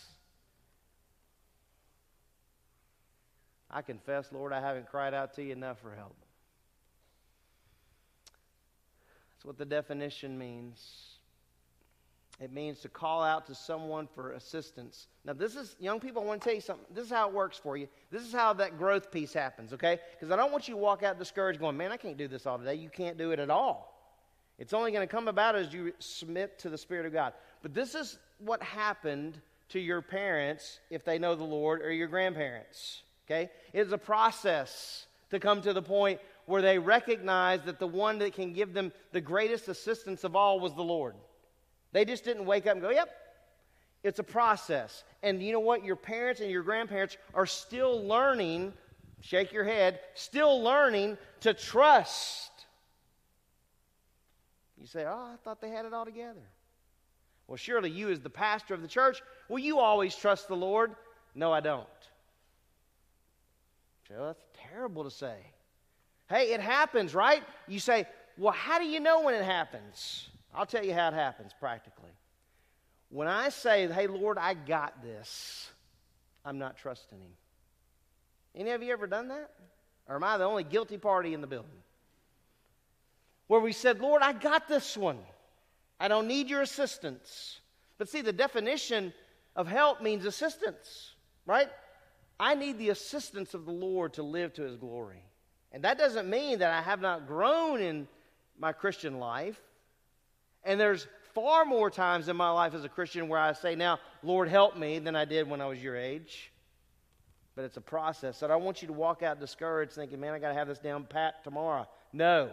I confess, Lord, I haven't cried out to you enough for help. That's what the definition means. It means to call out to someone for assistance. Now, this is, young people, I want to tell you something. This is how it works for you. This is how that growth piece happens, okay? Because I don't want you to walk out discouraged going, man, I can't do this all today. You can't do it at all. It's only going to come about as you submit to the Spirit of God. But this is what happened to your parents if they know the Lord or your grandparents, okay? It is a process to come to the point where they recognize that the one that can give them the greatest assistance of all was the Lord. They just didn't wake up and go, yep. It's a process. And you know what? Your parents and your grandparents are still learning, shake your head, still learning to trust You say, Oh, I thought they had it all together. Well, surely you, as the pastor of the church, will you always trust the Lord? No, I don't. Well, that's terrible to say. Hey, it happens, right? You say, Well, how do you know when it happens? I'll tell you how it happens practically. When I say, Hey, Lord, I got this, I'm not trusting Him. Any of you ever done that? Or am I the only guilty party in the building? Where we said, Lord, I got this one. I don't need your assistance. But see, the definition of help means assistance, right? I need the assistance of the Lord to live to his glory. And that doesn't mean that I have not grown in my Christian life. And there's far more times in my life as a Christian where I say, Now, Lord, help me, than I did when I was your age. But it's a process. So I don't want you to walk out discouraged thinking, Man, I got to have this down pat tomorrow. No.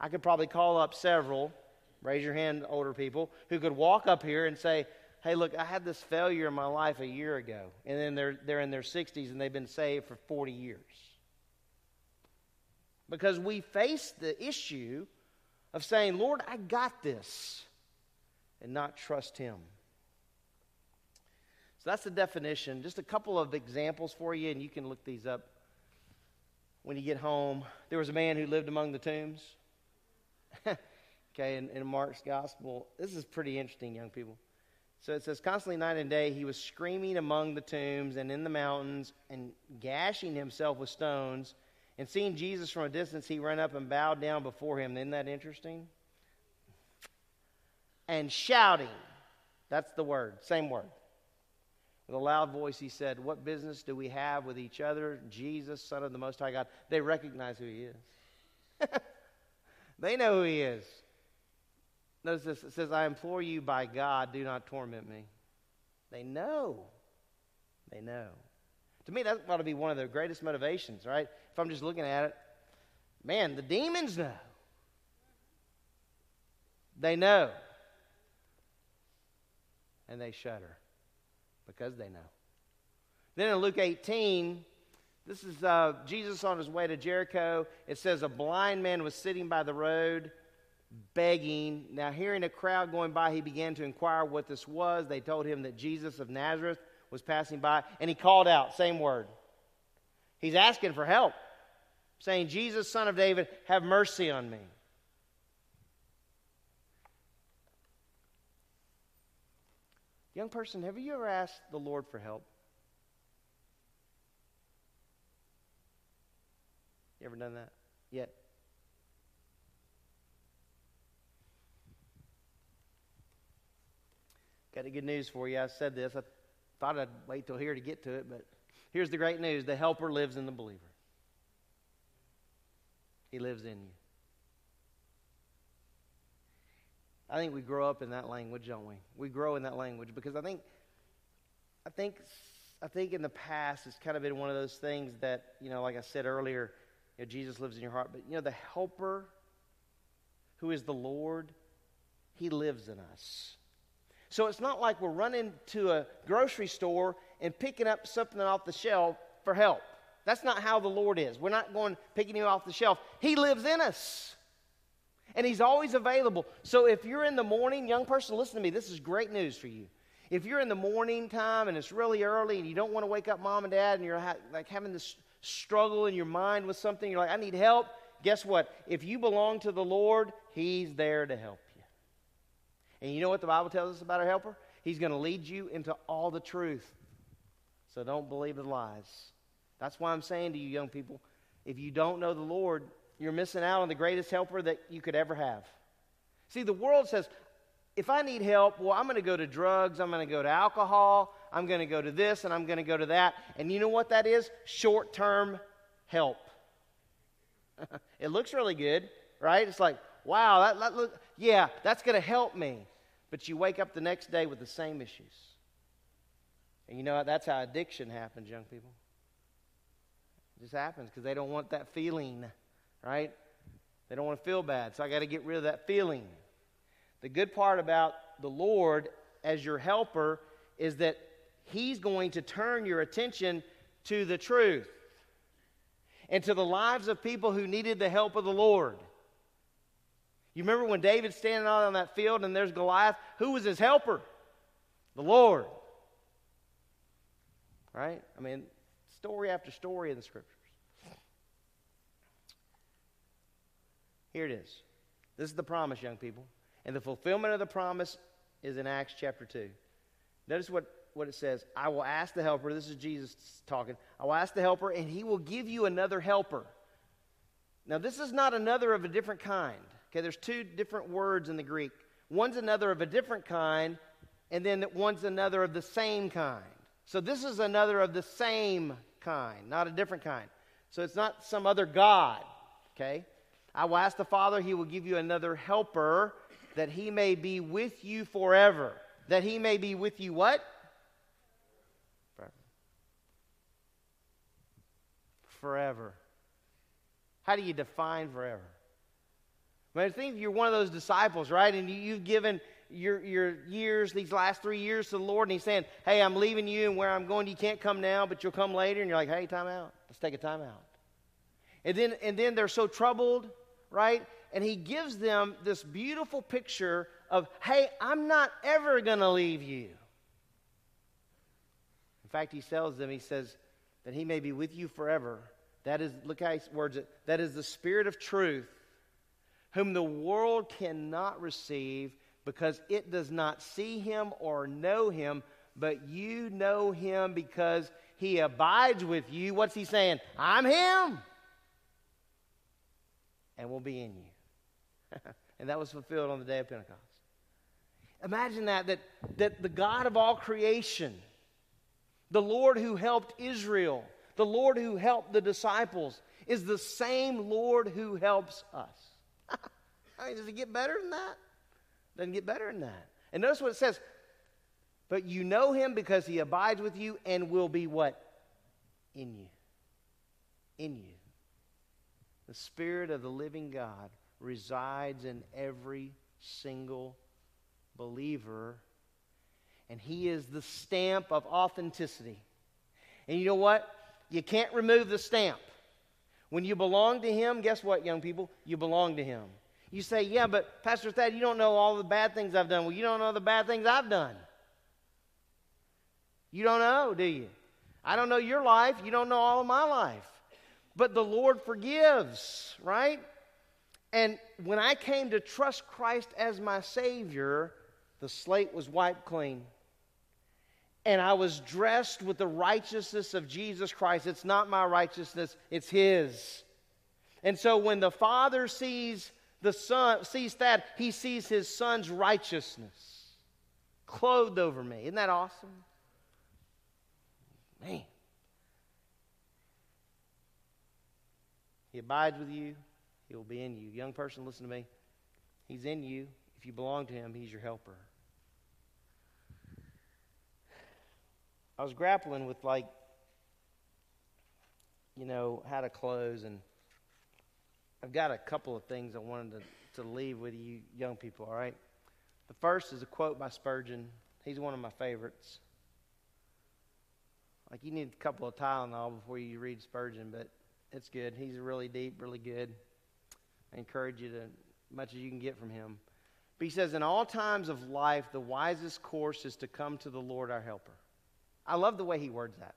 I could probably call up several, raise your hand, older people, who could walk up here and say, Hey, look, I had this failure in my life a year ago. And then they're, they're in their 60s and they've been saved for 40 years. Because we face the issue of saying, Lord, I got this, and not trust Him. So that's the definition. Just a couple of examples for you, and you can look these up when you get home. There was a man who lived among the tombs. okay, in, in Mark's gospel. This is pretty interesting, young people. So it says, constantly night and day, he was screaming among the tombs and in the mountains and gashing himself with stones. And seeing Jesus from a distance, he ran up and bowed down before him. Isn't that interesting? And shouting, that's the word, same word. With a loud voice, he said, What business do we have with each other? Jesus, Son of the Most High God. They recognize who he is. they know who he is. Notice this it says, I implore you by God, do not torment me. They know. They know. To me, that ought to be one of the greatest motivations, right? If I'm just looking at it, man, the demons know. They know. And they shudder because they know. Then in Luke 18, this is uh, Jesus on his way to Jericho. It says, A blind man was sitting by the road begging. Now, hearing a crowd going by, he began to inquire what this was. They told him that Jesus of Nazareth was passing by, and he called out, same word. He's asking for help, saying, Jesus, son of David, have mercy on me. Young person, have you ever asked the Lord for help? You ever done that yet? Got a good news for you. I said this. I thought I'd wait till here to get to it, but here's the great news the helper lives in the believer. He lives in you. I think we grow up in that language, don't we? We grow in that language because I think, I think, I think in the past it's kind of been one of those things that you know, like I said earlier, you know, Jesus lives in your heart. But you know, the Helper, who is the Lord, He lives in us. So it's not like we're running to a grocery store and picking up something off the shelf for help. That's not how the Lord is. We're not going picking him off the shelf. He lives in us. And He's always available. So if you're in the morning, young person, listen to me. This is great news for you. If you're in the morning time and it's really early and you don't want to wake up mom and dad and you're ha- like having this struggle in your mind with something, you're like, I need help. Guess what? If you belong to the Lord, He's there to help. You. And you know what the Bible tells us about our helper? He's going to lead you into all the truth. So don't believe the lies. That's why I'm saying to you, young people, if you don't know the Lord, you're missing out on the greatest helper that you could ever have. See, the world says, if I need help, well, I'm going to go to drugs, I'm going to go to alcohol, I'm going to go to this, and I'm going to go to that. And you know what that is? Short term help. it looks really good, right? It's like, wow, that, that look, yeah, that's going to help me but you wake up the next day with the same issues. And you know? That's how addiction happens, young people. Just happens because they don't want that feeling, right? They don't want to feel bad. So I got to get rid of that feeling. The good part about the Lord as your helper is that He's going to turn your attention to the truth and to the lives of people who needed the help of the Lord. You remember when David's standing out on that field and there's Goliath? Who was his helper? The Lord. Right? I mean, story after story in the scriptures. Here it is. This is the promise, young people. And the fulfillment of the promise is in Acts chapter 2. Notice what, what it says I will ask the helper, this is Jesus talking. I will ask the helper, and he will give you another helper. Now, this is not another of a different kind. Okay, there's two different words in the Greek. One's another of a different kind, and then one's another of the same kind. So this is another of the same kind, not a different kind. So it's not some other God. Okay? I will ask the Father, he will give you another helper that he may be with you forever. That he may be with you what? Forever. Forever. How do you define forever? I think you're one of those disciples, right? And you've given your, your years, these last three years to the Lord, and He's saying, Hey, I'm leaving you, and where I'm going, you can't come now, but you'll come later. And you're like, Hey, time out. Let's take a time out. And then, and then they're so troubled, right? And He gives them this beautiful picture of, Hey, I'm not ever going to leave you. In fact, He tells them, He says, that He may be with you forever. That is, look how He words it, that is the Spirit of truth whom the world cannot receive because it does not see him or know him, but you know him because he abides with you. What's he saying? I'm him. And will be in you. and that was fulfilled on the day of Pentecost. Imagine that, that, that the God of all creation, the Lord who helped Israel, the Lord who helped the disciples, is the same Lord who helps us. I mean, does it get better than that? Doesn't get better than that. And notice what it says. But you know him because he abides with you and will be what? In you. In you. The Spirit of the living God resides in every single believer, and he is the stamp of authenticity. And you know what? You can't remove the stamp. When you belong to him, guess what, young people? You belong to him. You say, Yeah, but Pastor Thad, you don't know all the bad things I've done. Well, you don't know the bad things I've done. You don't know, do you? I don't know your life. You don't know all of my life. But the Lord forgives, right? And when I came to trust Christ as my Savior, the slate was wiped clean. And I was dressed with the righteousness of Jesus Christ. It's not my righteousness, it's His. And so when the Father sees the son sees that, he sees his son's righteousness clothed over me. Isn't that awesome? Man. He abides with you, he will be in you. Young person, listen to me. He's in you. If you belong to him, he's your helper. I was grappling with, like, you know, how to close and I've got a couple of things I wanted to, to leave with you, young people, all right? The first is a quote by Spurgeon. He's one of my favorites. Like, you need a couple of Tylenol before you read Spurgeon, but it's good. He's really deep, really good. I encourage you to, much as you can get from him. But he says, In all times of life, the wisest course is to come to the Lord our helper. I love the way he words that.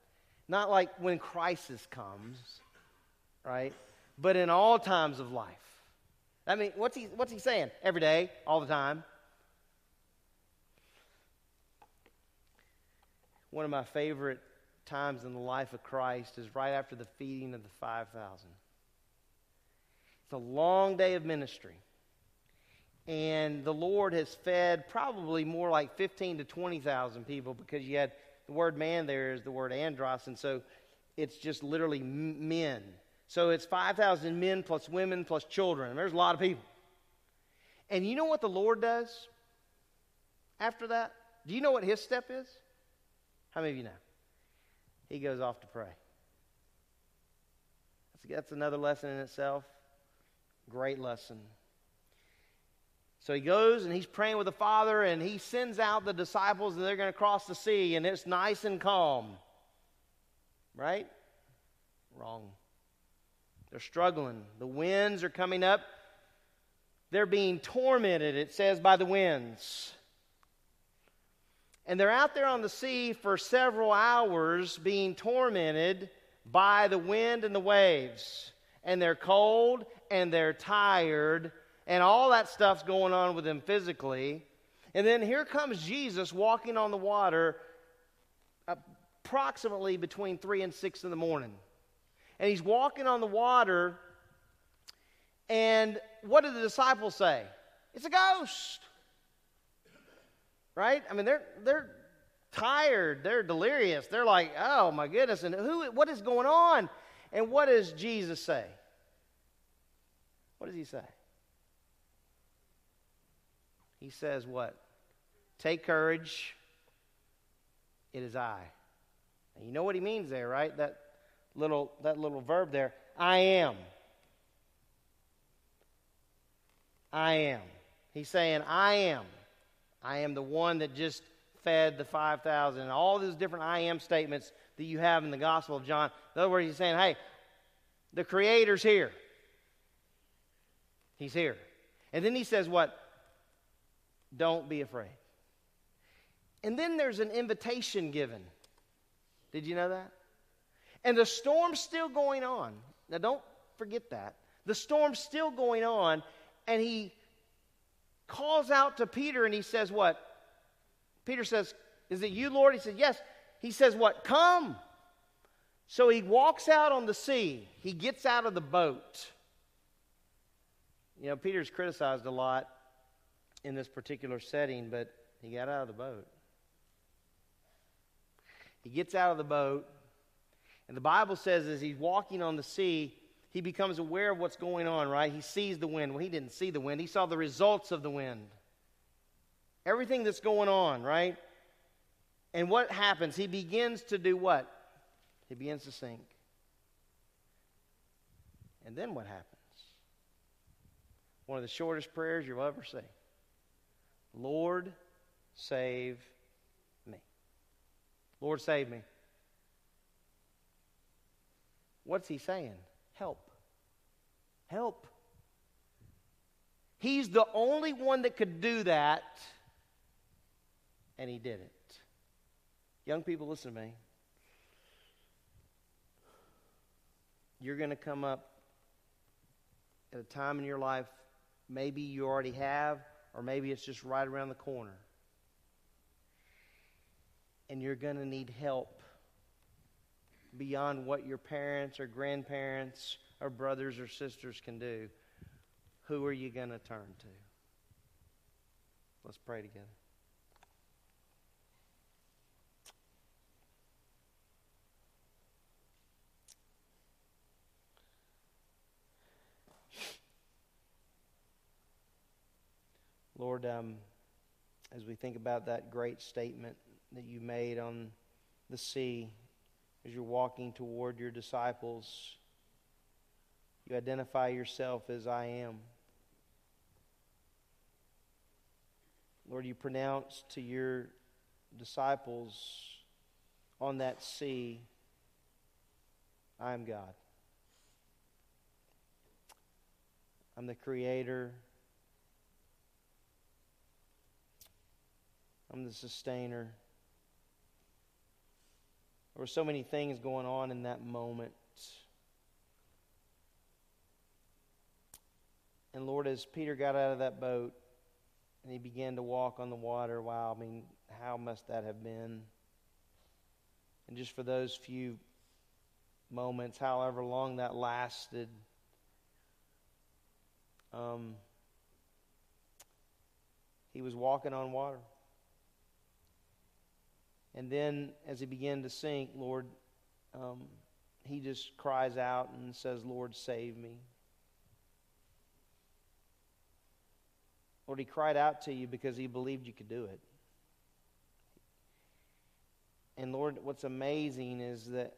Not like when crisis comes, right? but in all times of life. I mean, what's he, what's he saying? Every day, all the time. One of my favorite times in the life of Christ is right after the feeding of the 5,000. It's a long day of ministry. And the Lord has fed probably more like 15 to 20,000 people because you had the word man there is the word andros. And so it's just literally men so it's 5,000 men plus women plus children. There's a lot of people. And you know what the Lord does after that? Do you know what his step is? How many of you know? He goes off to pray. That's another lesson in itself. Great lesson. So he goes and he's praying with the Father, and he sends out the disciples, and they're going to cross the sea, and it's nice and calm. Right? Wrong. They're struggling. The winds are coming up. They're being tormented, it says, by the winds. And they're out there on the sea for several hours being tormented by the wind and the waves. And they're cold and they're tired, and all that stuff's going on with them physically. And then here comes Jesus walking on the water approximately between 3 and 6 in the morning. And he's walking on the water, and what do the disciples say? It's a ghost. Right? I mean, they're, they're tired, they're delirious. They're like, oh my goodness, and who, what is going on? And what does Jesus say? What does he say? He says, What? Take courage. It is I. And you know what he means there, right? That little, that little verb there. I am. I am. He's saying, I am. I am the one that just fed the 5,000. And all those different I am statements that you have in the Gospel of John. In other words, he's saying, hey, the Creator's here. He's here. And then he says, what? Don't be afraid. And then there's an invitation given. Did you know that? And the storm's still going on. Now, don't forget that. The storm's still going on, and he calls out to Peter and he says, What? Peter says, Is it you, Lord? He says, Yes. He says, What? Come. So he walks out on the sea. He gets out of the boat. You know, Peter's criticized a lot in this particular setting, but he got out of the boat. He gets out of the boat, and the Bible says as he's walking on the sea, he becomes aware of what's going on, right? He sees the wind. Well, he didn't see the wind, he saw the results of the wind. Everything that's going on, right? And what happens? He begins to do what? He begins to sink. And then what happens? One of the shortest prayers you'll ever say Lord, save me. Lord, save me. What's he saying? Help. Help. He's the only one that could do that, and he did it. Young people, listen to me. You're going to come up at a time in your life, maybe you already have, or maybe it's just right around the corner. And you're going to need help beyond what your parents or grandparents or brothers or sisters can do, who are you going to turn to? Let's pray together. Lord, um, as we think about that great statement that you made on the sea as you're walking toward your disciples, you identify yourself as I am. Lord, you pronounce to your disciples on that sea, I am God. I'm the creator. I'm the sustainer. There were so many things going on in that moment. And Lord, as Peter got out of that boat and he began to walk on the water, wow, I mean, how must that have been? And just for those few moments, however long that lasted, um, he was walking on water. And then as he began to sink, Lord, um, he just cries out and says, Lord, save me. Lord, he cried out to you because he believed you could do it. And Lord, what's amazing is that,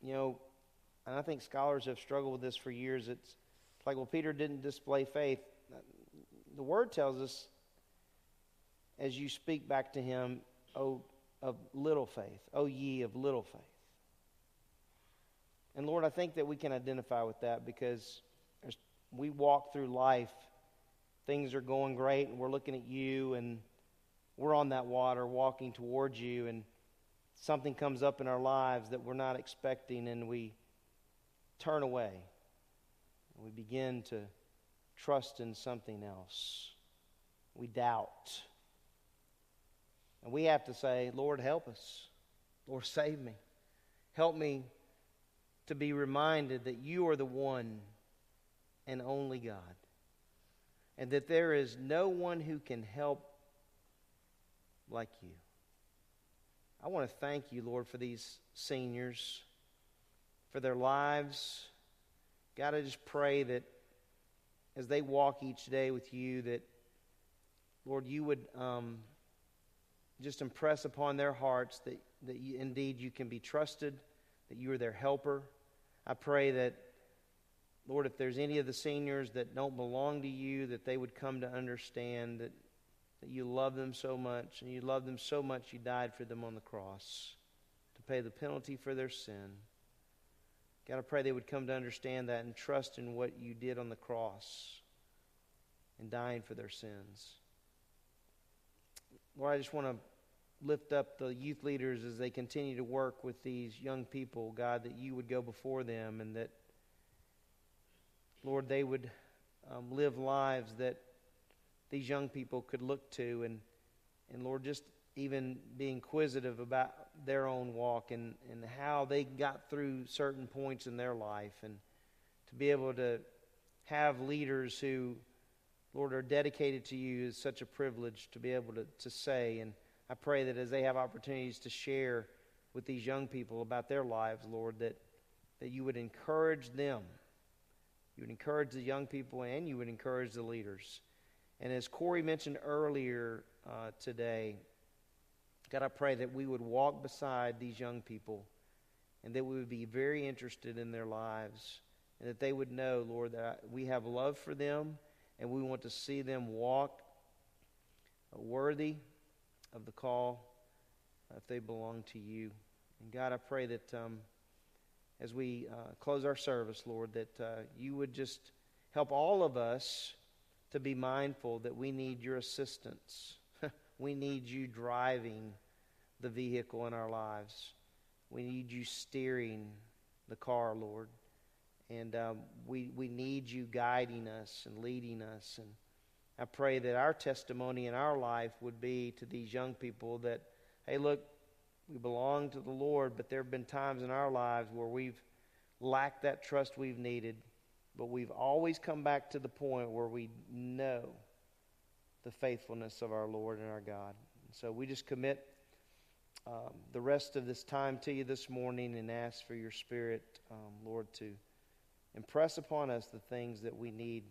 you know, and I think scholars have struggled with this for years. It's like, well, Peter didn't display faith. The word tells us, as you speak back to him, oh, of little faith, O ye of little faith. And Lord, I think that we can identify with that because as we walk through life, things are going great, and we're looking at you, and we're on that water walking towards you, and something comes up in our lives that we're not expecting, and we turn away. And We begin to trust in something else. We doubt. And we have to say, Lord, help us. Lord, save me. Help me to be reminded that you are the one and only God, and that there is no one who can help like you. I want to thank you, Lord, for these seniors, for their lives. God, I just pray that as they walk each day with you, that, Lord, you would um, just impress upon their hearts that, that you, indeed you can be trusted, that you are their helper. I pray that, Lord, if there's any of the seniors that don't belong to you, that they would come to understand that that you love them so much, and you love them so much you died for them on the cross to pay the penalty for their sin. God, I pray they would come to understand that and trust in what you did on the cross and dying for their sins. Lord, I just want to lift up the youth leaders as they continue to work with these young people, God, that you would go before them and that, Lord, they would um, live lives that these young people could look to and and Lord just even be inquisitive about their own walk and, and how they got through certain points in their life and to be able to have leaders who Lord are dedicated to you is such a privilege to be able to, to say and I pray that as they have opportunities to share with these young people about their lives, Lord, that, that you would encourage them. You would encourage the young people and you would encourage the leaders. And as Corey mentioned earlier uh, today, God, I pray that we would walk beside these young people and that we would be very interested in their lives and that they would know, Lord, that we have love for them and we want to see them walk worthy of the call if they belong to you. And God, I pray that um, as we uh, close our service, Lord, that uh, you would just help all of us to be mindful that we need your assistance. we need you driving the vehicle in our lives. We need you steering the car, Lord. And um, we, we need you guiding us and leading us. And I pray that our testimony in our life would be to these young people that, hey, look, we belong to the Lord, but there have been times in our lives where we've lacked that trust we've needed. But we've always come back to the point where we know the faithfulness of our Lord and our God. And so we just commit um, the rest of this time to you this morning and ask for your Spirit, um, Lord, to impress upon us the things that we need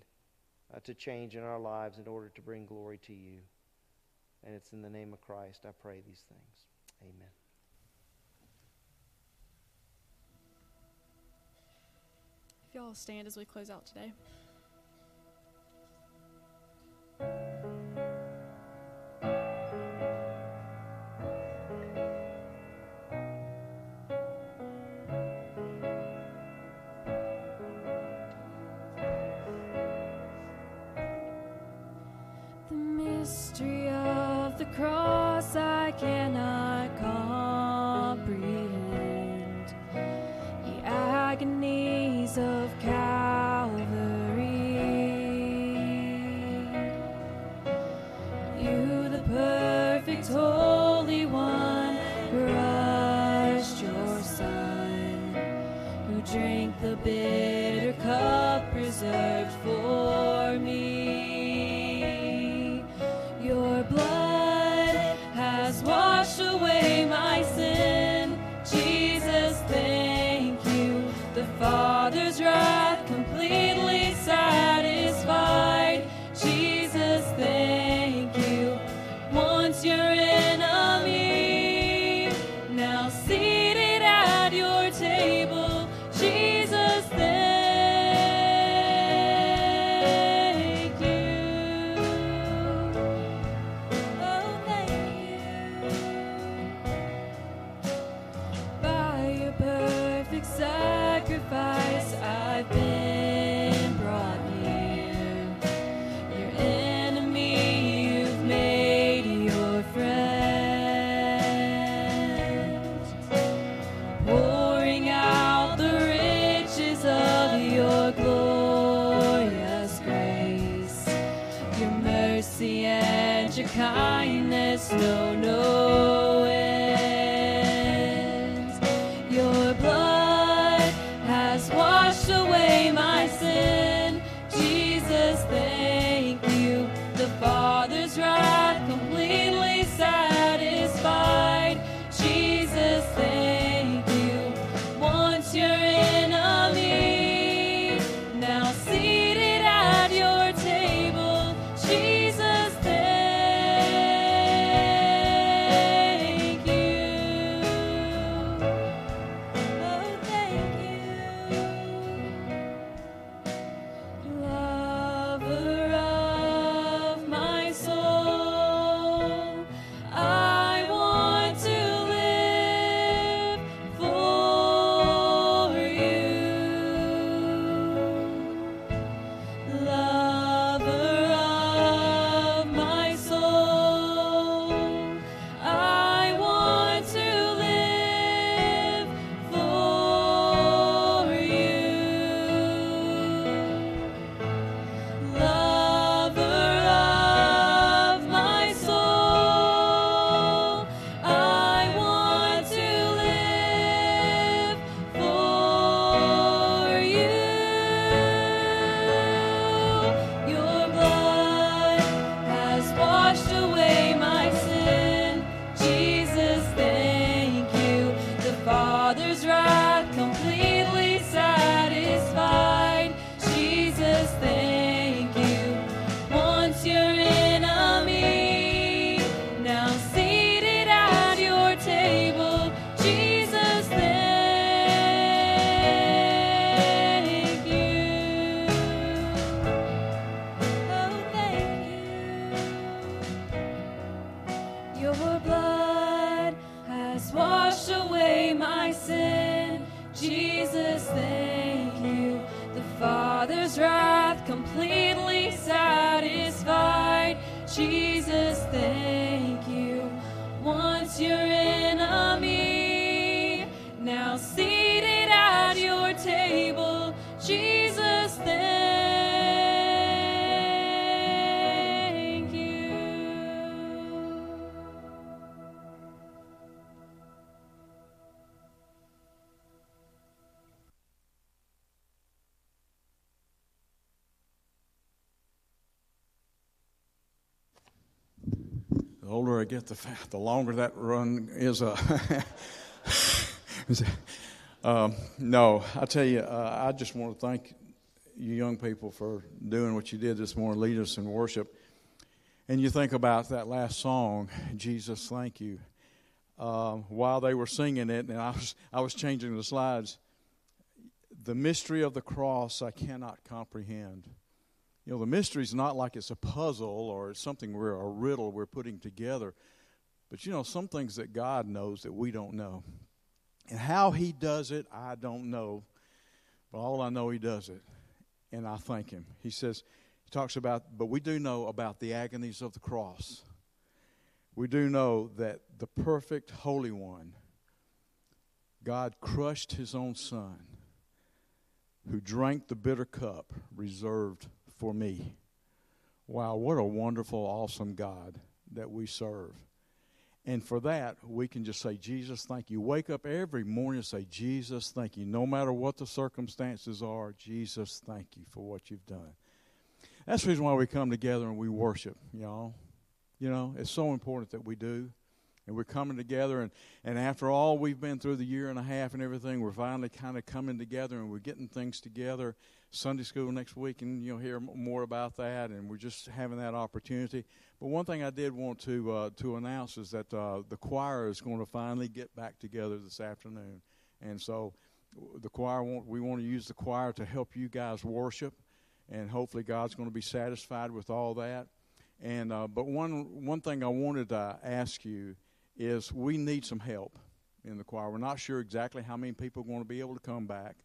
uh, to change in our lives in order to bring glory to you. And it's in the name of Christ I pray these things. Amen. If y'all stand as we close out today. Perfect Holy One, crushed your Son, who drank the bitter cup reserved for me. I get, the the longer that run is. Uh, um, no, I tell you, uh, I just want to thank you young people for doing what you did this morning, lead us in worship. And you think about that last song, Jesus, thank you. Um, while they were singing it, and I was I was changing the slides. The mystery of the cross I cannot comprehend. You know, the mystery is not like it's a puzzle or something we're a riddle we're putting together. But you know, some things that God knows that we don't know. And how He does it, I don't know. But all I know, He does it. And I thank Him. He says, He talks about, but we do know about the agonies of the cross. We do know that the perfect Holy One, God crushed His own Son, who drank the bitter cup reserved for me. Wow, what a wonderful, awesome God that we serve. And for that, we can just say, Jesus, thank you. Wake up every morning and say, Jesus, thank you. No matter what the circumstances are, Jesus, thank you for what you've done. That's the reason why we come together and we worship, y'all. You know, it's so important that we do. And we're coming together, and, and after all we've been through the year and a half and everything, we're finally kind of coming together and we're getting things together. Sunday school next week, and you'll hear more about that, and we're just having that opportunity. But one thing I did want to uh, to announce is that uh, the choir is going to finally get back together this afternoon, and so the choir want, we want to use the choir to help you guys worship, and hopefully God's going to be satisfied with all that. And uh, but one one thing I wanted to ask you is we need some help in the choir. We're not sure exactly how many people are going to be able to come back,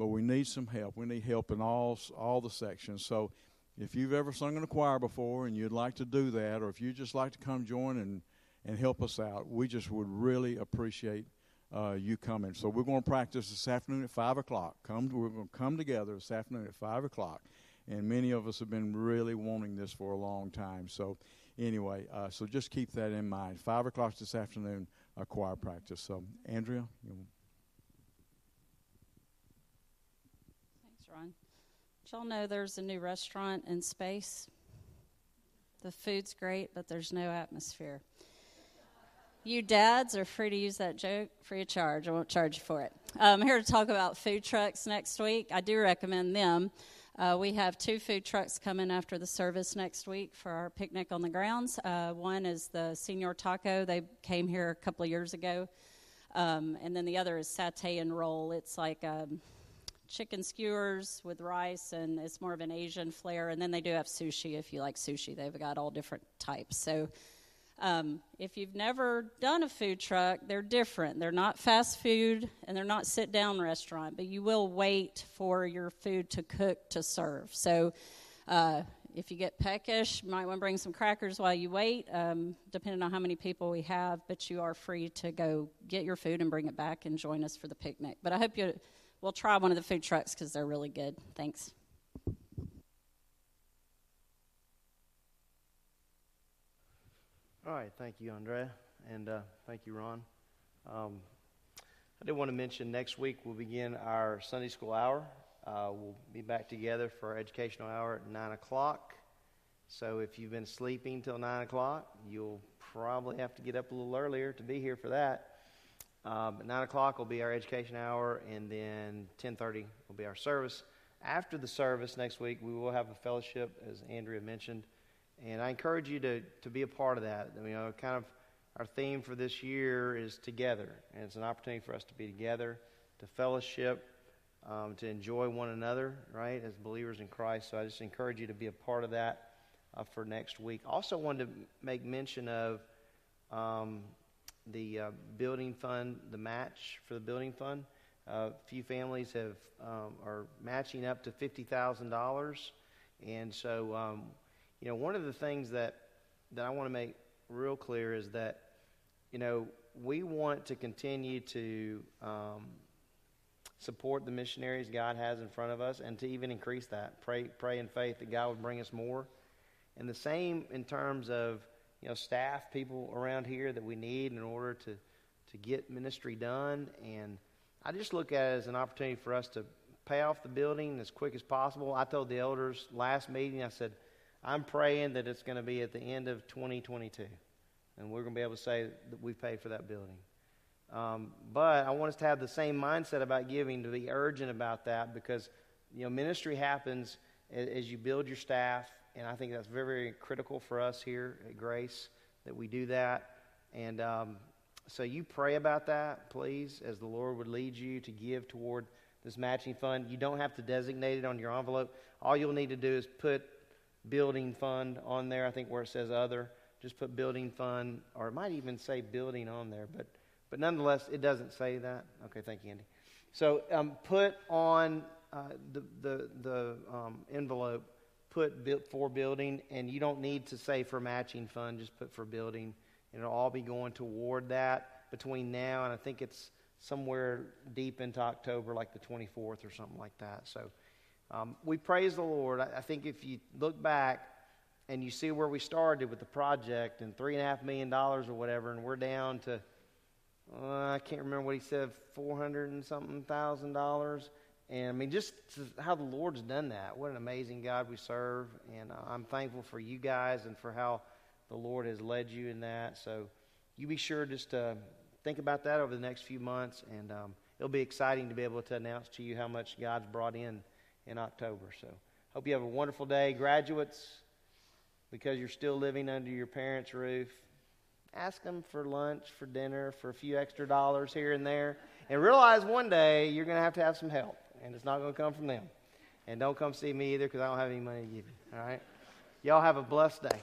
but we need some help. We need help in all all the sections. So if you've ever sung in a choir before and you'd like to do that, or if you'd just like to come join and and help us out, we just would really appreciate uh, you coming. So we're going to practice this afternoon at five o'clock. Come, we're going to come together this afternoon at five o'clock, and many of us have been really wanting this for a long time. So anyway, uh, so just keep that in mind. Five o'clock this afternoon, a choir practice. So, Andrea, you Thanks, Ron. Did y'all know there's a new restaurant in space? The food's great, but there's no atmosphere. You dads are free to use that joke free of charge. I won't charge you for it. I'm here to talk about food trucks next week. I do recommend them. Uh, we have two food trucks coming after the service next week for our picnic on the grounds. Uh, one is the Senior Taco. They came here a couple of years ago. Um, and then the other is Satay and Roll. It's like um, chicken skewers with rice, and it's more of an Asian flair. And then they do have sushi if you like sushi. They've got all different types. So um, if you've never done a food truck, they're different. They're not fast food and they're not sit down restaurant, but you will wait for your food to cook to serve. So uh, if you get peckish, you might want to bring some crackers while you wait, um, depending on how many people we have. But you are free to go get your food and bring it back and join us for the picnic. But I hope you will try one of the food trucks because they're really good. Thanks. All right, thank you, Andrea, and uh, thank you, Ron. Um, I did want to mention next week we'll begin our Sunday school hour. Uh, we'll be back together for our educational hour at 9 o'clock. So if you've been sleeping till 9 o'clock, you'll probably have to get up a little earlier to be here for that. Um, 9 o'clock will be our education hour, and then 10.30 will be our service. After the service next week, we will have a fellowship, as Andrea mentioned. And I encourage you to, to be a part of that. You know, kind of our theme for this year is together. And it's an opportunity for us to be together, to fellowship, um, to enjoy one another, right, as believers in Christ. So I just encourage you to be a part of that uh, for next week. Also, wanted to make mention of um, the uh, building fund, the match for the building fund. Uh, a few families have um, are matching up to fifty thousand dollars, and so um, you know, one of the things that, that I want to make real clear is that, you know, we want to continue to um, support the missionaries God has in front of us and to even increase that. Pray, pray in faith that God would bring us more. And the same in terms of, you know, staff, people around here that we need in order to, to get ministry done. And I just look at it as an opportunity for us to pay off the building as quick as possible. I told the elders last meeting, I said, I'm praying that it's going to be at the end of 2022, and we're going to be able to say that we paid for that building. Um, but I want us to have the same mindset about giving, to be urgent about that, because you know ministry happens as, as you build your staff, and I think that's very, very critical for us here at Grace that we do that. And um, so you pray about that, please, as the Lord would lead you to give toward this matching fund. You don't have to designate it on your envelope. All you'll need to do is put building fund on there. I think where it says other, just put building fund, or it might even say building on there, but but nonetheless, it doesn't say that. Okay, thank you, Andy. So um, put on uh, the the the um, envelope, put for building, and you don't need to say for matching fund. Just put for building, and it'll all be going toward that between now and I think it's somewhere deep into October, like the 24th or something like that. So um, we praise the Lord. I, I think if you look back and you see where we started with the project and three and a half million dollars or whatever, and we're down to uh, I can't remember what he said, four hundred and something thousand dollars. And I mean, just how the Lord's done that. What an amazing God we serve. And uh, I'm thankful for you guys and for how the Lord has led you in that. So you be sure just to think about that over the next few months. And um, it'll be exciting to be able to announce to you how much God's brought in in October. So, hope you have a wonderful day. Graduates, because you're still living under your parents' roof, ask them for lunch, for dinner, for a few extra dollars here and there, and realize one day you're going to have to have some help, and it's not going to come from them. And don't come see me either because I don't have any money to give you. All right? Y'all have a blessed day.